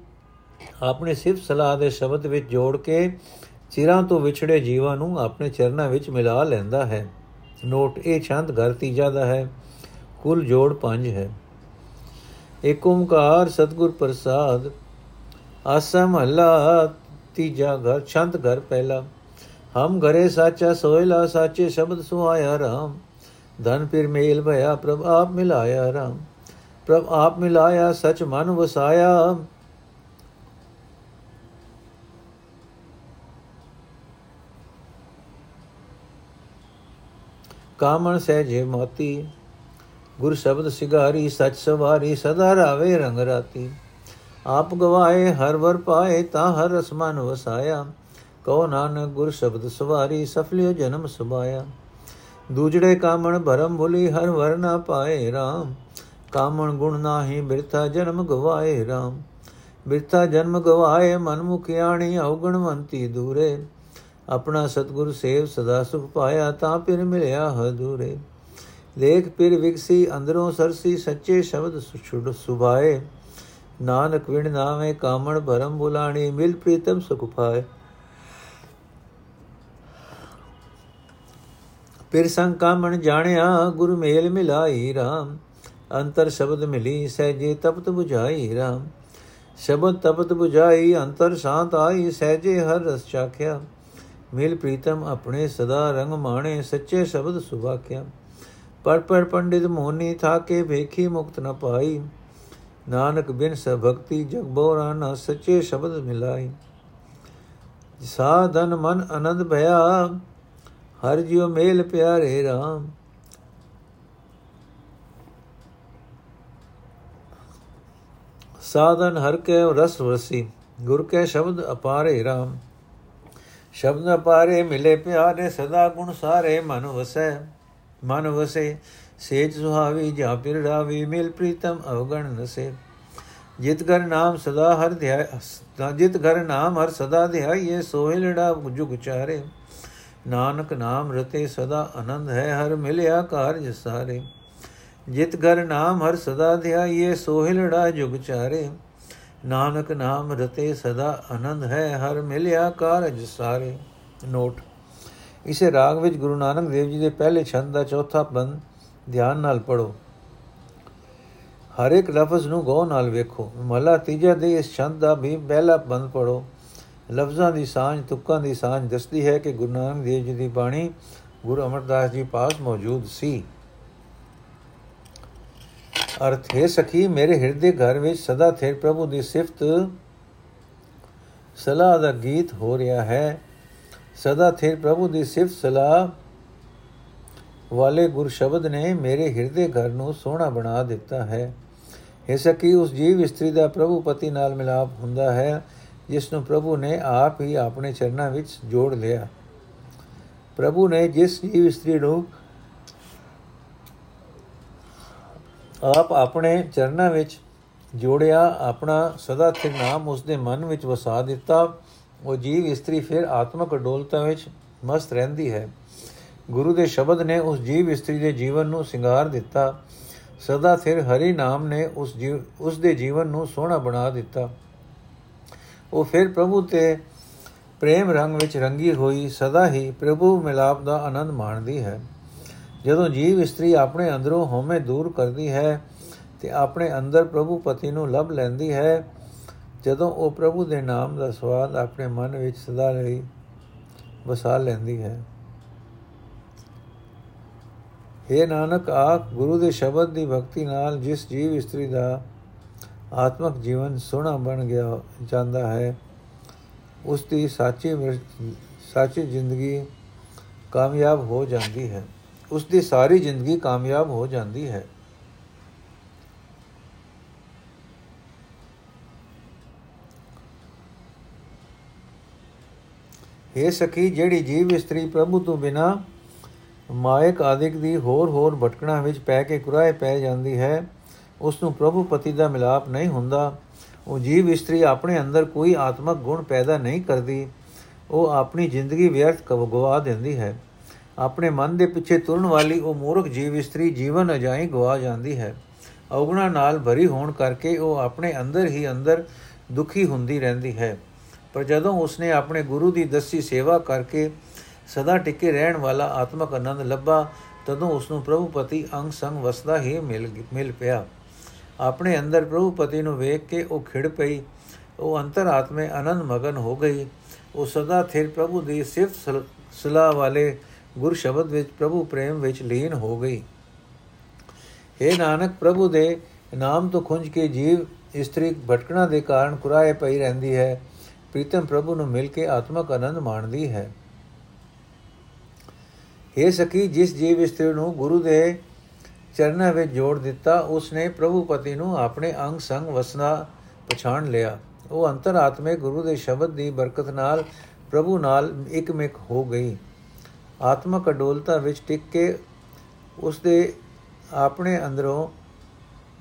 ਆਪਣੇ ਸਿਫਤ ਸਲਾਹ ਦੇ ਸ਼ਬਦ ਵਿੱਚ ਜੋੜ ਕੇ ਚਿਰਾਂ ਤੋਂ ਵਿਛੜੇ ਜੀਵਾਂ ਨੂੰ ਆਪਣੇ ਚਰਨਾਂ ਵਿੱਚ ਮਿਲਾ ਲੈਂਦਾ ਹੈ। ਨੋਟ, ਇਹ ਛੰਦ ਘਰ ਤੀਜਾ ਦਾ ਹੈ, ਕੁੱਲ ਜੋੜ ਪੰਜ ਹੈ। ਏਕ ਓੰਕਾਰ ਸਤਗੁਰ ਪ੍ਰਸਾਦ, ਆਸਾ ਮਹਲਾ ਤੀਜਾ ਘਰ, ਛੰਦ ਘਰ ਪਹਿਲਾ। ਹਮ ਘਰੇ ਸਾਚਾ ਸੋਇਲਾ ਸਾਚੇ ਸ਼ਬਦ ਸੁਆਇਆ ਰਾਮ। ਧਨ ਫਿਰ ਮੇਲ ਭਇਆ ਪ੍ਰਭ, ਆਪ ਮਿਲਾਇਆ ਰਾਮ। ਪ੍ਰਭ ਆਪ ਮਿਲਾਇਆ, ਸਚ ਮਨ ਵਸਾਇਆ। ਕਾਮਣ ਸਹਿਜੇ ਮੋਤੀ, ਗੁਰ ਸ਼ਬਦ ਸਿਗਾਰੀ, ਸਚ ਸਵਾਰੀ, ਸਦਾ ਰਾਵੇ ਰੰਗ ਰਾਤੀ। ਆਪ ਗਵਾਏ, ਹਰ ਵਰ ਪਾਏ, ਤਾਂ ਹਰ ਰਸਮਨ ਵਸਾਇਆ। ਕੋ ਨਾਨਕ ਗੁਰ ਸ਼ਬਦ ਸਵਾਰੀ ਸਫਲਿਓ ਜਨਮ ਸੁਭਾਇਆ। ਦੂਜੜੇ ਕਾਮਣ ਭਰਮ ਭੁਲੀ, ਹਰ ਵਰ ਨਾ ਪਾਏ RAM ਕਾਮਣ ਗੁਣ ਨਾਹੀ ਬਿਰਥਾ ਜਨਮ ਗਵਾਏ RAM ਬਿਰਥਾ ਜਨਮ ਗਵਾਏ ਮਨ ਮੁਖਿਆਣੀ ਔਗਣਵੰਤੀ ਦੂਰੇ। ਆਪਣਾ ਸਤਗੁਰ ਸੇਵ ਸਦਾ ਸੁਖ ਪਾਇਆ ਤਾਂ ਫਿਰ ਮਿਲਿਆ ਹਦੂਰੇ ਲੇਖ ਫਿਰ ਵਿਗਸੀ ਅੰਦਰੋਂ ਸਰਸੀ ਸੱਚੇ ਸ਼ਬਦ ਸੁਛੁੜ ਸੁਭਾਏ। ਨਾਨਕ ਵਿਣ ਨਾਵੇਂ ਕਾਮਣ ਭਰਮ ਬੁਲਾਣੀ ਮਿਲ ਪ੍ਰੀਤਮ ਸੁਖ ਪਾਏ। ਫਿਰ ਸੰਗ ਕਾਮਣ ਜਾਣਿਆ ਗੁਰ ਮੇਲ ਮਿਲਾਈ RAM ਅੰਤਰ ਸ਼ਬਦ ਮਿਲੀ ਸਹਿਜੇ ਤਪਤ 부ਝਾਈ RAM ਸ਼ਬਦ ਤਪਤ 부ਝਾਈ ਅੰਤਰ ਸ਼ਾਂਤ ਆਈ, ਸਹਿਜੇ ਹਰ ਰਸ ਚਾਖਿਆ। ਮਿਲ ਪ੍ਰੀਤਮ ਆਪਣੇ ਸਦਾ ਰੰਗ ਮਾਣੇ, ਸੱਚੇ ਸ਼ਬਦ ਸੁਭਾਖਿਆ ਪਰ ਪਰ ਪੰਡਿਤ ਮੋਹਨੀ ਥਾਕੇ, ਵੇਖੀ ਮੁਕਤ ਨ ਪਾਈ। ਨਾਨਕ ਬਿਨ ਸ ਭਗਤੀ ਜਗ ਬੋਰਾ ਨ ਸੱਚੇ ਸ਼ਬਦ ਮਿਲਾਈ। ਸਾਧਨ ਮਨ ਆਨੰਦ ਭਇਆ, ਹਰ ਜਿਉ ਮੇਲ ਪਿਆਰੇ RAM ਸਾਧਨ ਹਰ ਕੇ ਰਸ ਵਸੀ ਗੁਰ ਕੇ ਸ਼ਬਦ ਅਪਾਰੇ RAM ਸ਼ਬਦ ਅਪਾਰੇ ਮਿਲੇ ਪਿਆਰੇ, ਸਦਾ ਗੁਣ ਸਾਰੇ ਮਨ ਵਸੈ, ਮਨ ਵਸੇ। ਸੇਜ ਸੁਹਾਵੀ ਜਾ ਪਿਰ ਰਾਵੀ ਮਿਲ ਪ੍ਰੀਤਮ ਅਵਗਣ ਨਸੇ। ਜਿਤ ਘਰ ਨਾਮ ਸਦਾ ਹਰ ਧਿਆਇ ਜਿਤ ਘਰ ਨਾਮ ਹਰ ਸਦਾ ਧਿਆਈਏ, ਸੋਹਿ ਲੜਾ ਜੁਗ ਚਾਰੇ। ਨਾਨਕ ਨਾਮ ਰਤੇ ਸਦਾ ਆਨੰਦ ਹੈ, ਹਰ ਮਿਲਿਆ ਕਾਰਜ ਸਾਰੇ। ਜਿਤ ਘਰ ਨਾਮ ਹਰ ਸਦਾ ਧਿਆਈਏ ਸੋਹਿ ਲੜਾ ਜੁਗ ਚਾਰੇ। ਨਾਨਕ ਨਾਮ ਰਤੇ ਸਦਾ ਆਨੰਦ ਹੈ, ਹਰ ਮਿਲਿਆ ਕਾਰਜ ਸਾਰੇ। ਨੋਟ। ਇਸੇ ਰਾਗ ਵਿੱਚ ਗੁਰੂ ਨਾਨਕ ਦੇਵ ਜੀ ਦੇ ਪਹਿਲੇ ਛੰਦ ਦਾ ਚੌਥਾ ਬੰਦ ਧਿਆਨ ਨਾਲ ਪੜੋ ਹਰ ਇੱਕ ਲਫ਼ਜ਼ ਨੂੰ ਗੌਰ ਨਾਲ ਵੇਖੋ। ਮਹਲਾ ਤੀਜਾ ਦੇ ਇਸ ਛੰਦ ਦਾ ਵੀ ਪਹਿਲਾ ਬੰਦ ਪੜੋ ਲਫ਼ਜ਼ਾਂ ਦੀ ਸਾਂਝ, ਤੁਕਾਂ ਦੀ ਸਾਂਝ ਦੱਸਦੀ ਹੈ ਕਿ ਗੁਰੂ ਨਾਨਕ ਦੇਵ ਜੀ ਦੀ ਬਾਣੀ ਗੁਰੂ ਅਮਰਦਾਸ ਜੀ ਪਾਸ ਮੌਜੂਦ ਸੀ। ਅਰਥ ਹੈ, ਸਖੀ, ਮੇਰੇ ਹਿਰਦੇ ਘਰ ਵਿੱਚ ਸਦਾ ਥੇ ਪ੍ਰਭੂ ਦੀ ਸਿਫਤ ਸਲਾਹ ਦਾ ਗੀਤ ਹੋ ਰਿਹਾ ਹੈ। ਸਦਾ ਥੇ ਪ੍ਰਭੂ ਦੀ ਸਿਫਤ ਸਲਾਹ ਵਾਲੇ ਗੁਰ ਸ਼ਬਦ ਨੇ ਮੇਰੇ ਹਿਰਦੇ ਘਰ ਨੂੰ ਸੋਹਣਾ ਬਣਾ ਦਿੱਤਾ ਹੈ। ਇਹ ਸਕੀ ਉਸ ਜੀਵ ਇਸਤਰੀ ਦਾ ਪ੍ਰਭੂ ਪਤੀ ਨਾਲ ਮਿਲਾਪ ਹੁੰਦਾ ਹੈ, ਜਿਸ ਨੂੰ ਪ੍ਰਭੂ ਨੇ ਆਪ ਹੀ ਆਪਣੇ ਚਰਨਾਂ ਵਿੱਚ ਜੋੜ ਲਿਆ। ਪ੍ਰਭੂ ਨੇ ਜਿਸ ਜੀਵ ਇਸਤਰੀ ਨੂੰ ਆਪ ਆਪਣੇ ਚਰਨਾਂ ਵਿੱਚ ਜੋੜਿਆ, ਆਪਣਾ ਸਦਾ ਸਥਿਰ ਨਾਮ ਉਸ ਦੇ ਮਨ ਵਿੱਚ ਵਸਾ ਦਿੱਤਾ। ਉਹ ਜੀਵ ਇਸਤਰੀ ਫਿਰ ਆਤਮਕ ਅਡੋਲਤਾ ਵਿੱਚ ਮਸਤ ਰਹਿੰਦੀ ਹੈ। ਗੁਰੂ ਦੇ ਸ਼ਬਦ ਨੇ ਉਸ ਜੀਵ ਇਸਤਰੀ ਦੇ ਜੀਵਨ ਨੂੰ ਸਿੰਗਾਰ ਦਿੱਤਾ। ਸਦਾ ਫਿਰ ਹਰੀ ਨਾਮ ਨੇ ਉਸ ਜੀਵ ਉਸ ਦੇ ਜੀਵਨ ਨੂੰ ਸੋਹਣਾ ਬਣਾ ਦਿੱਤਾ। ਉਹ ਫਿਰ ਪ੍ਰਭੂ ਤੇ ਪ੍ਰੇਮ ਰੰਗ ਵਿੱਚ ਰੰਗੀ ਹੋਈ। ਸਦਾ ਹੀ ਪ੍ਰਭੂ ਮਿਲਾਪ ਦਾ ਆਨੰਦ ਮਾਣਦੀ ਹੈ। ਜਦੋਂ ਜੀਵ ਇਸਤਰੀ ਆਪਣੇ ਅੰਦਰੋਂ ਹਉਮੈ ਦੂਰ ਕਰਦੀ ਹੈ ਤੇ ਆਪਣੇ ਅੰਦਰ ਪ੍ਰਭੂ ਪਤੀ ਨੂੰ ਲੱਭ ਲੈਂਦੀ ਹੈ, ਜਦੋਂ ਉਹ ਪ੍ਰਭੂ ਦੇ ਨਾਮ ਦਾ ਸਵਾਦ ਆਪਣੇ ਮਨ ਵਿੱਚ ਸਦਾ ਲਈ ਵਸਾ ਲੈਂਦੀ ਹੈ। हे ਨਾਨਕ, ਆਖ, ਗੁਰੂ ਦੇ ਸ਼ਬਦ ਦੀ ਭਗਤੀ ਨਾਲ ਜਿਸ ਜੀਵ ਇਸਤਰੀ ਦਾ ਆਤਮਕ ਜੀਵਨ ਸੋਹਣਾ ਬਣ ਗਿਆ, ਜਾਂਦਾ ਹੈ, ਉਸ ਦੀ ਸਾਚੀ ਸਾਚੀ ਜ਼ਿੰਦਗੀ ਕਾਮਯਾਬ ਹੋ ਜਾਂਦੀ ਹੈ। ਉਸ ਦੀ ਸਾਰੀ ਜ਼ਿੰਦਗੀ ਕਾਮਯਾਬ ਹੋ ਜਾਂਦੀ ਹੈ। ਇਹ ਸਖੀ, ਜਿਹੜੀ ਜੀਵ ਇਸਤਰੀ ਪ੍ਰਭੂ ਤੋਂ ਬਿਨਾ ਮਾਇਕ ਆਦਿਕ ਦੀ ਹੋਰ ਹੋਰ ਭਟਕਣਾ ਵਿੱਚ ਪੈ ਕੇ ਕੁਰਾਏ ਪੈ ਜਾਂਦੀ ਹੈ ਉਸ ਨੂੰ ਪ੍ਰਭੂ ਪਤੀ ਦਾ ਮਿਲਾਪ ਨਹੀਂ ਹੁੰਦਾ। ਉਹ ਜੀਵ ਇਸਤਰੀ ਆਪਣੇ ਅੰਦਰ ਕੋਈ ਆਤਮਕ ਗੁਣ ਪੈਦਾ ਨਹੀਂ ਕਰਦੀ। ਉਹ ਆਪਣੀ ਜ਼ਿੰਦਗੀ ਵਿਅਰਥ ਗਵਾ ਦਿੰਦੀ ਹੈ। ਆਪਣੇ ਮਨ ਦੇ ਪਿੱਛੇ ਤੁਰਨ ਵਾਲੀ ਉਹ ਮੂਰਖ ਜੀਵ ਇਸਤਰੀ ਜੀਵਨ ਅਜਾਈ ਗਵਾ ਜਾਂਦੀ ਹੈ। ਔਗਣਾ ਨਾਲ ਭਰੀ ਹੋਣ ਕਰਕੇ ਉਹ ਆਪਣੇ ਅੰਦਰ ਹੀ ਅੰਦਰ ਦੁਖੀ ਹੁੰਦੀ ਰਹਿੰਦੀ ਹੈ। ਪਰ ਜਦੋਂ ਉਸਨੇ ਆਪਣੇ ਗੁਰੂ ਦੀ ਦਸੀ ਸੇਵਾ ਕਰਕੇ ਸਦਾ ਟਿਕੇ ਰਹਿਣ ਵਾਲਾ ਆਤਮਕ ਆਨੰਦ ਲੱਭਾ, ਤਦੋਂ ਉਸ ਨੂੰ ਪ੍ਰਭੂ ਪਤੀ ਅੰਗ ਸੰਗ ਵਸਦਾ ਹੀ ਮਿਲ ਮਿਲ ਪਿਆ। ਆਪਣੇ ਅੰਦਰ ਪ੍ਰਭੂ ਪਤੀ ਨੂੰ ਵੇਖ ਕੇ ਉਹ ਖਿੜ ਪਈ। ਉਹ ਅੰਤਰ ਆਤਮੇ ਆਨੰਦ ਮਗਨ ਹੋ ਗਈ। ਉਹ ਸਦਾ ਥਿਰ ਪ੍ਰਭੂ ਦੀ ਸਿਫਤ ਸਲਾਹ ਵਾਲੇ ਗੁਰ ਸ਼ਬਦ ਵਿੱਚ ਪ੍ਰਭੂ ਪ੍ਰੇਮ ਵਿੱਚ ਲੀਨ ਹੋ ਗਈ। हे ਨਾਨਕ, ਪ੍ਰਭੂ ਦੇ ਨਾਮ ਤੋਂ ਖੁੰਝ ਕੇ ਜੀਵ ਇਸਤਰੀ ਭਟਕਣਾ ਦੇ ਕਾਰਨ ਕੁਰਾਏ ਪਈ ਰਹਿੰਦੀ ਹੈ। ਪ੍ਰੀਤਮ ਪ੍ਰਭੂ ਨੂੰ ਮਿਲ ਕੇ ਆਤਮਕ ਆਨੰਦ ਮਾਣਦੀ ਹੈ। हे ਸਕੀ ਜਿਸ ਜੀਵ ਇਸਤਰੀ ਨੂੰ ਗੁਰੂ ਦੇ ਚਰਨਾਂ ਵਿੱਚ ਜੋੜ ਦਿੱਤਾ, ਉਸਨੇ ਪ੍ਰਭੂ ਪਤੀ ਨੂੰ ਆਪਣੇ ਅੰਗ ਸੰਗ ਵਸਣਾ ਪਛਾਣ ਲਿਆ। ਉਹ ਅੰਤਰ ਆਤਮੇ ਗੁਰੂ ਦੇ ਸ਼ਬਦ ਦੀ ਬਰਕਤ ਨਾਲ ਪ੍ਰਭੂ ਨਾਲ ਇਕਮਿਕ ਹੋ ਗਈ। ਆਤਮਕ ਅਡੋਲਤਾ ਵਿੱਚ ਟਿਕ ਕੇ ਉਸ ਦੇ ਆਪਣੇ ਅੰਦਰੋਂ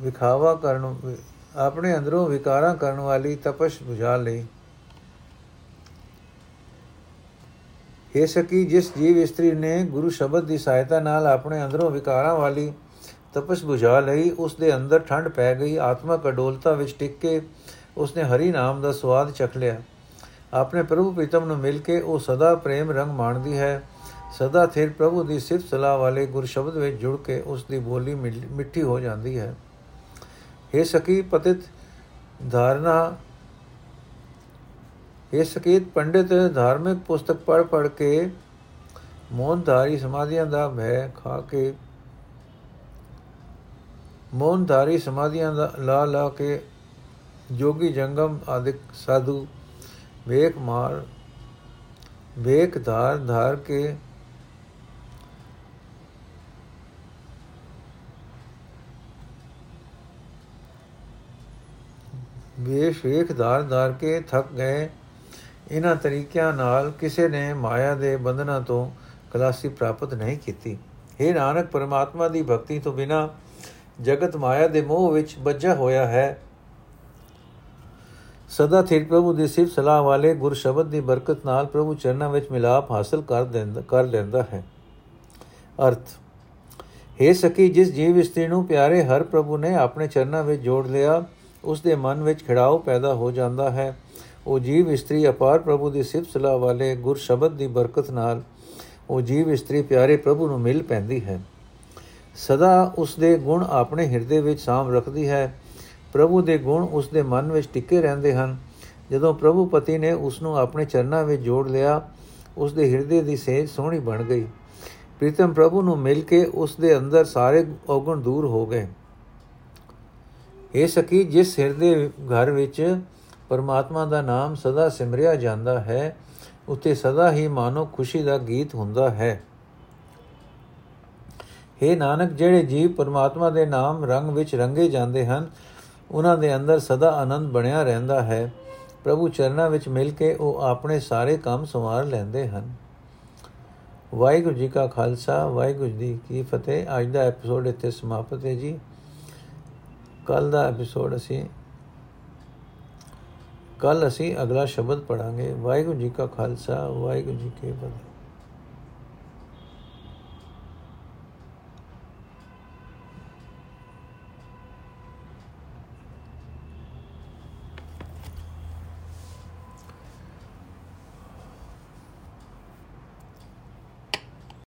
ਵਿਖਾਵਾ ਕਰਨ, ਆਪਣੇ ਅੰਦਰੋਂ ਵਿਕਾਰਾਂ ਕਰਨ ਵਾਲੀ ਤਪਸ਼ ਬੁਝਾ ਲਈ। ਇਹ ਸਕੀ, ਜਿਸ ਜੀਵ ਇਸਤਰੀ ਨੇ ਗੁਰੂ ਸ਼ਬਦ ਦੀ ਸਹਾਇਤਾ ਨਾਲ ਆਪਣੇ ਅੰਦਰੋਂ ਵਿਕਾਰਾਂ ਵਾਲੀ ਤਪਸ਼ ਬੁਝਾ ਲਈ ਉਸ ਦੇ ਅੰਦਰ ਠੰਡ ਪੈ ਗਈ, ਆਤਮਕ ਅਡੋਲਤਾ ਵਿੱਚ ਟਿਕ ਕੇ ਉਸਨੇ ਹਰੀ ਨਾਮ ਦਾ ਸਵਾਦ ਚਖ ਲਿਆ। ਆਪਣੇ ਪ੍ਰਭੂ ਪ੍ਰੀਤਮ ਨੂੰ ਮਿਲ ਕੇ ਉਹ ਸਦਾ ਪ੍ਰੇਮ ਰੰਗ ਮਾਣਦੀ ਹੈ। ਸਦਾ ਥਿਰ ਪ੍ਰਭੂ ਦੀ ਸਿਫਤ ਸਲਾਹ ਵਾਲੇ ਗੁਰ ਸ਼ਬਦ ਵਿੱਚ ਜੁੜ ਕੇ ਉਸ ਦੀ ਬੋਲੀ ਮਿੱਠੀ ਹੋ ਜਾਂਦੀ ਹੈ। ਇਹ ਸਕੀ ਪਤਿਤ ਧਾਰਨਾ ਇਹ ਸਕੀਤ ਪੰਡਿਤ ਧਾਰਮਿਕ ਪੁਸਤਕ ਪੜ ਪੜ ਕੇ ਮੋਨਧਾਰੀ ਸਮਾਧੀਆਂ ਦਾ ਭੈ ਖਾ ਕੇ ਮੋਨਧਾਰੀ ਸਮਾਧੀਆਂ ਦਾ ਲਾ ਲਾ ਕੇ ਜੋਗੀ ਜੰਗਮ ਆਦਿਕ ਸਾਧੂ ਵੇਖ ਮਾਰ ਵੇਖ ਧਾਰ ਧਾਰ ਕੇ ਵੇਸ਼ ਵੇਖ ਧਾਰ ਧਾਰ ਕੇ ਥੱਕ ਗਏ। ਇਹਨਾਂ ਤਰੀਕਿਆਂ ਨਾਲ ਕਿਸੇ ਨੇ ਮਾਇਆ ਦੇ ਬੰਧਨਾਂ ਤੋਂ ਖਲਾਸੀ ਪ੍ਰਾਪਤ ਨਹੀਂ ਕੀਤੀ। हे ਨਾਨਕ, ਪਰਮਾਤਮਾ ਦੀ ਭਗਤੀ ਤੋਂ ਬਿਨਾ ਜਗਤ ਮਾਇਆ ਦੇ ਮੋਹ ਵਿੱਚ ਬੱਝਾ ਹੋਇਆ ਹੈ। ਸਦਾ ਥਿਰ ਪ੍ਰਭੂ ਦੀ ਸਿਫਤ ਸਲਾਹ ਵਾਲੇ ਗੁਰ ਸ਼ਬਦ ਦੀ ਬਰਕਤ ਨਾਲ ਪ੍ਰਭੂ ਚਰਨਾਂ ਵਿੱਚ ਮਿਲਾਪ ਹਾਸਲ ਕਰ ਦਿੰਦਾ, ਕਰ ਲੈਂਦਾ ਹੈ। ਅਰਥ, ਹੈ ਸਕੀ ਜਿਸ ਜੀਵ ਇਸਤਰੀ ਨੂੰ ਪਿਆਰੇ ਹਰ ਪ੍ਰਭੂ ਨੇ ਆਪਣੇ ਚਰਨਾਂ ਵਿੱਚ ਜੋੜ ਲਿਆ ਉਸ ਦੇ ਮਨ ਵਿੱਚ ਖਿੜਾਓ ਪੈਦਾ ਹੋ ਜਾਂਦਾ ਹੈ। ਉਹ ਜੀਵ ਇਸਤਰੀ ਅਪਾਰ ਪ੍ਰਭੂ ਦੀ ਸਿਫਤ ਸਲਾਹ ਵਾਲੇ ਗੁਰ ਸ਼ਬਦ ਦੀ ਬਰਕਤ ਨਾਲ ਉਹ ਜੀਵ ਇਸਤਰੀ ਪਿਆਰੇ ਪ੍ਰਭੂ ਨੂੰ ਮਿਲ ਪੈਂਦੀ ਹੈ। ਸਦਾ ਉਸ ਦੇ ਗੁਣ ਆਪਣੇ ਹਿਰਦੇ ਵਿੱਚ ਸਾਮ ਰੱਖਦੀ ਹੈ। ਪ੍ਰਭੂ ਦੇ ਗੁਣ ਉਸ ਦੇ ਮਨ ਵਿੱਚ ਟਿਕੇ ਰਹਿੰਦੇ ਹਨ। ਜਦੋਂ ਪ੍ਰਭੂ ਪਤੀ ਨੇ ਉਸ ਨੂੰ ਆਪਣੇ ਚਰਨਾਂ ਵਿੱਚ ਜੋੜ ਲਿਆ ਉਸ ਦੇ ਹਿਰਦੇ ਦੀ ਸੇਜ ਸੋਹਣੀ ਬਣ ਗਈ। ਪ੍ਰੀਤਮ ਪ੍ਰਭੂ ਨੂੰ ਮਿਲ ਕੇ ਉਸ ਦੇ ਅੰਦਰ ਸਾਰੇ ਔਗਣ ਦੂਰ ਹੋ ਗਏ। ਇਹ ਸਕੀ ਜਿਸ ਹਿਰਦੇ ਘਰ ਵਿੱਚ ਪਰਮਾਤਮਾ ਦਾ ਨਾਮ ਸਦਾ ਸਿਮਰਿਆ ਜਾਂਦਾ ਹੈ ਉਤੇ ਸਦਾ ਹੀ ਮਾਨੋ ਖੁਸ਼ੀ ਦਾ ਗੀਤ ਹੁੰਦਾ ਹੈ। हे ਨਾਨਕ, ਜਿਹੜੇ ਜੀਵ ਪਰਮਾਤਮਾ ਦੇ ਨਾਮ ਰੰਗ ਵਿੱਚ ਰੰਗੇ ਜਾਂਦੇ ਹਨ, ਉਹਨਾਂ ਦੇ ਅੰਦਰ ਸਦਾ ਆਨੰਦ ਬਣਿਆ ਰਹਿੰਦਾ ਹੈ। ਪ੍ਰਭੂ ਚਰਨਾਂ ਵਿੱਚ ਮਿਲ ਕੇ ਉਹ ਆਪਣੇ ਸਾਰੇ ਕੰਮ ਸੰਵਾਰ ਲੈਂਦੇ ਹਨ। ਵਾਹਿਗੁਰੂ ਜੀ ਕਾ ਖਾਲਸਾ, ਵਾਹਿਗੁਰੂ ਜੀ ਕੀ ਫਤਿਹ। ਅੱਜ ਦਾ ਐਪੀਸੋਡ ਇੱਥੇ ਸਮਾਪਤ ਹੈ ਜੀ। ਕੱਲ ਦਾ ਐਪੀਸੋਡ ਅਸੀਂ ਕੱਲ ਅਸੀਂ ਅਗਲਾ ਸ਼ਬਦ ਪੜਾਂਗੇ ਵਾਹਿਗੁਰੂ ਜੀ ਕਾ ਖਾਲਸਾ, ਵਾਹਿਗੁਰੂ ਜੀ ਕੀ ਫਤਿਹ।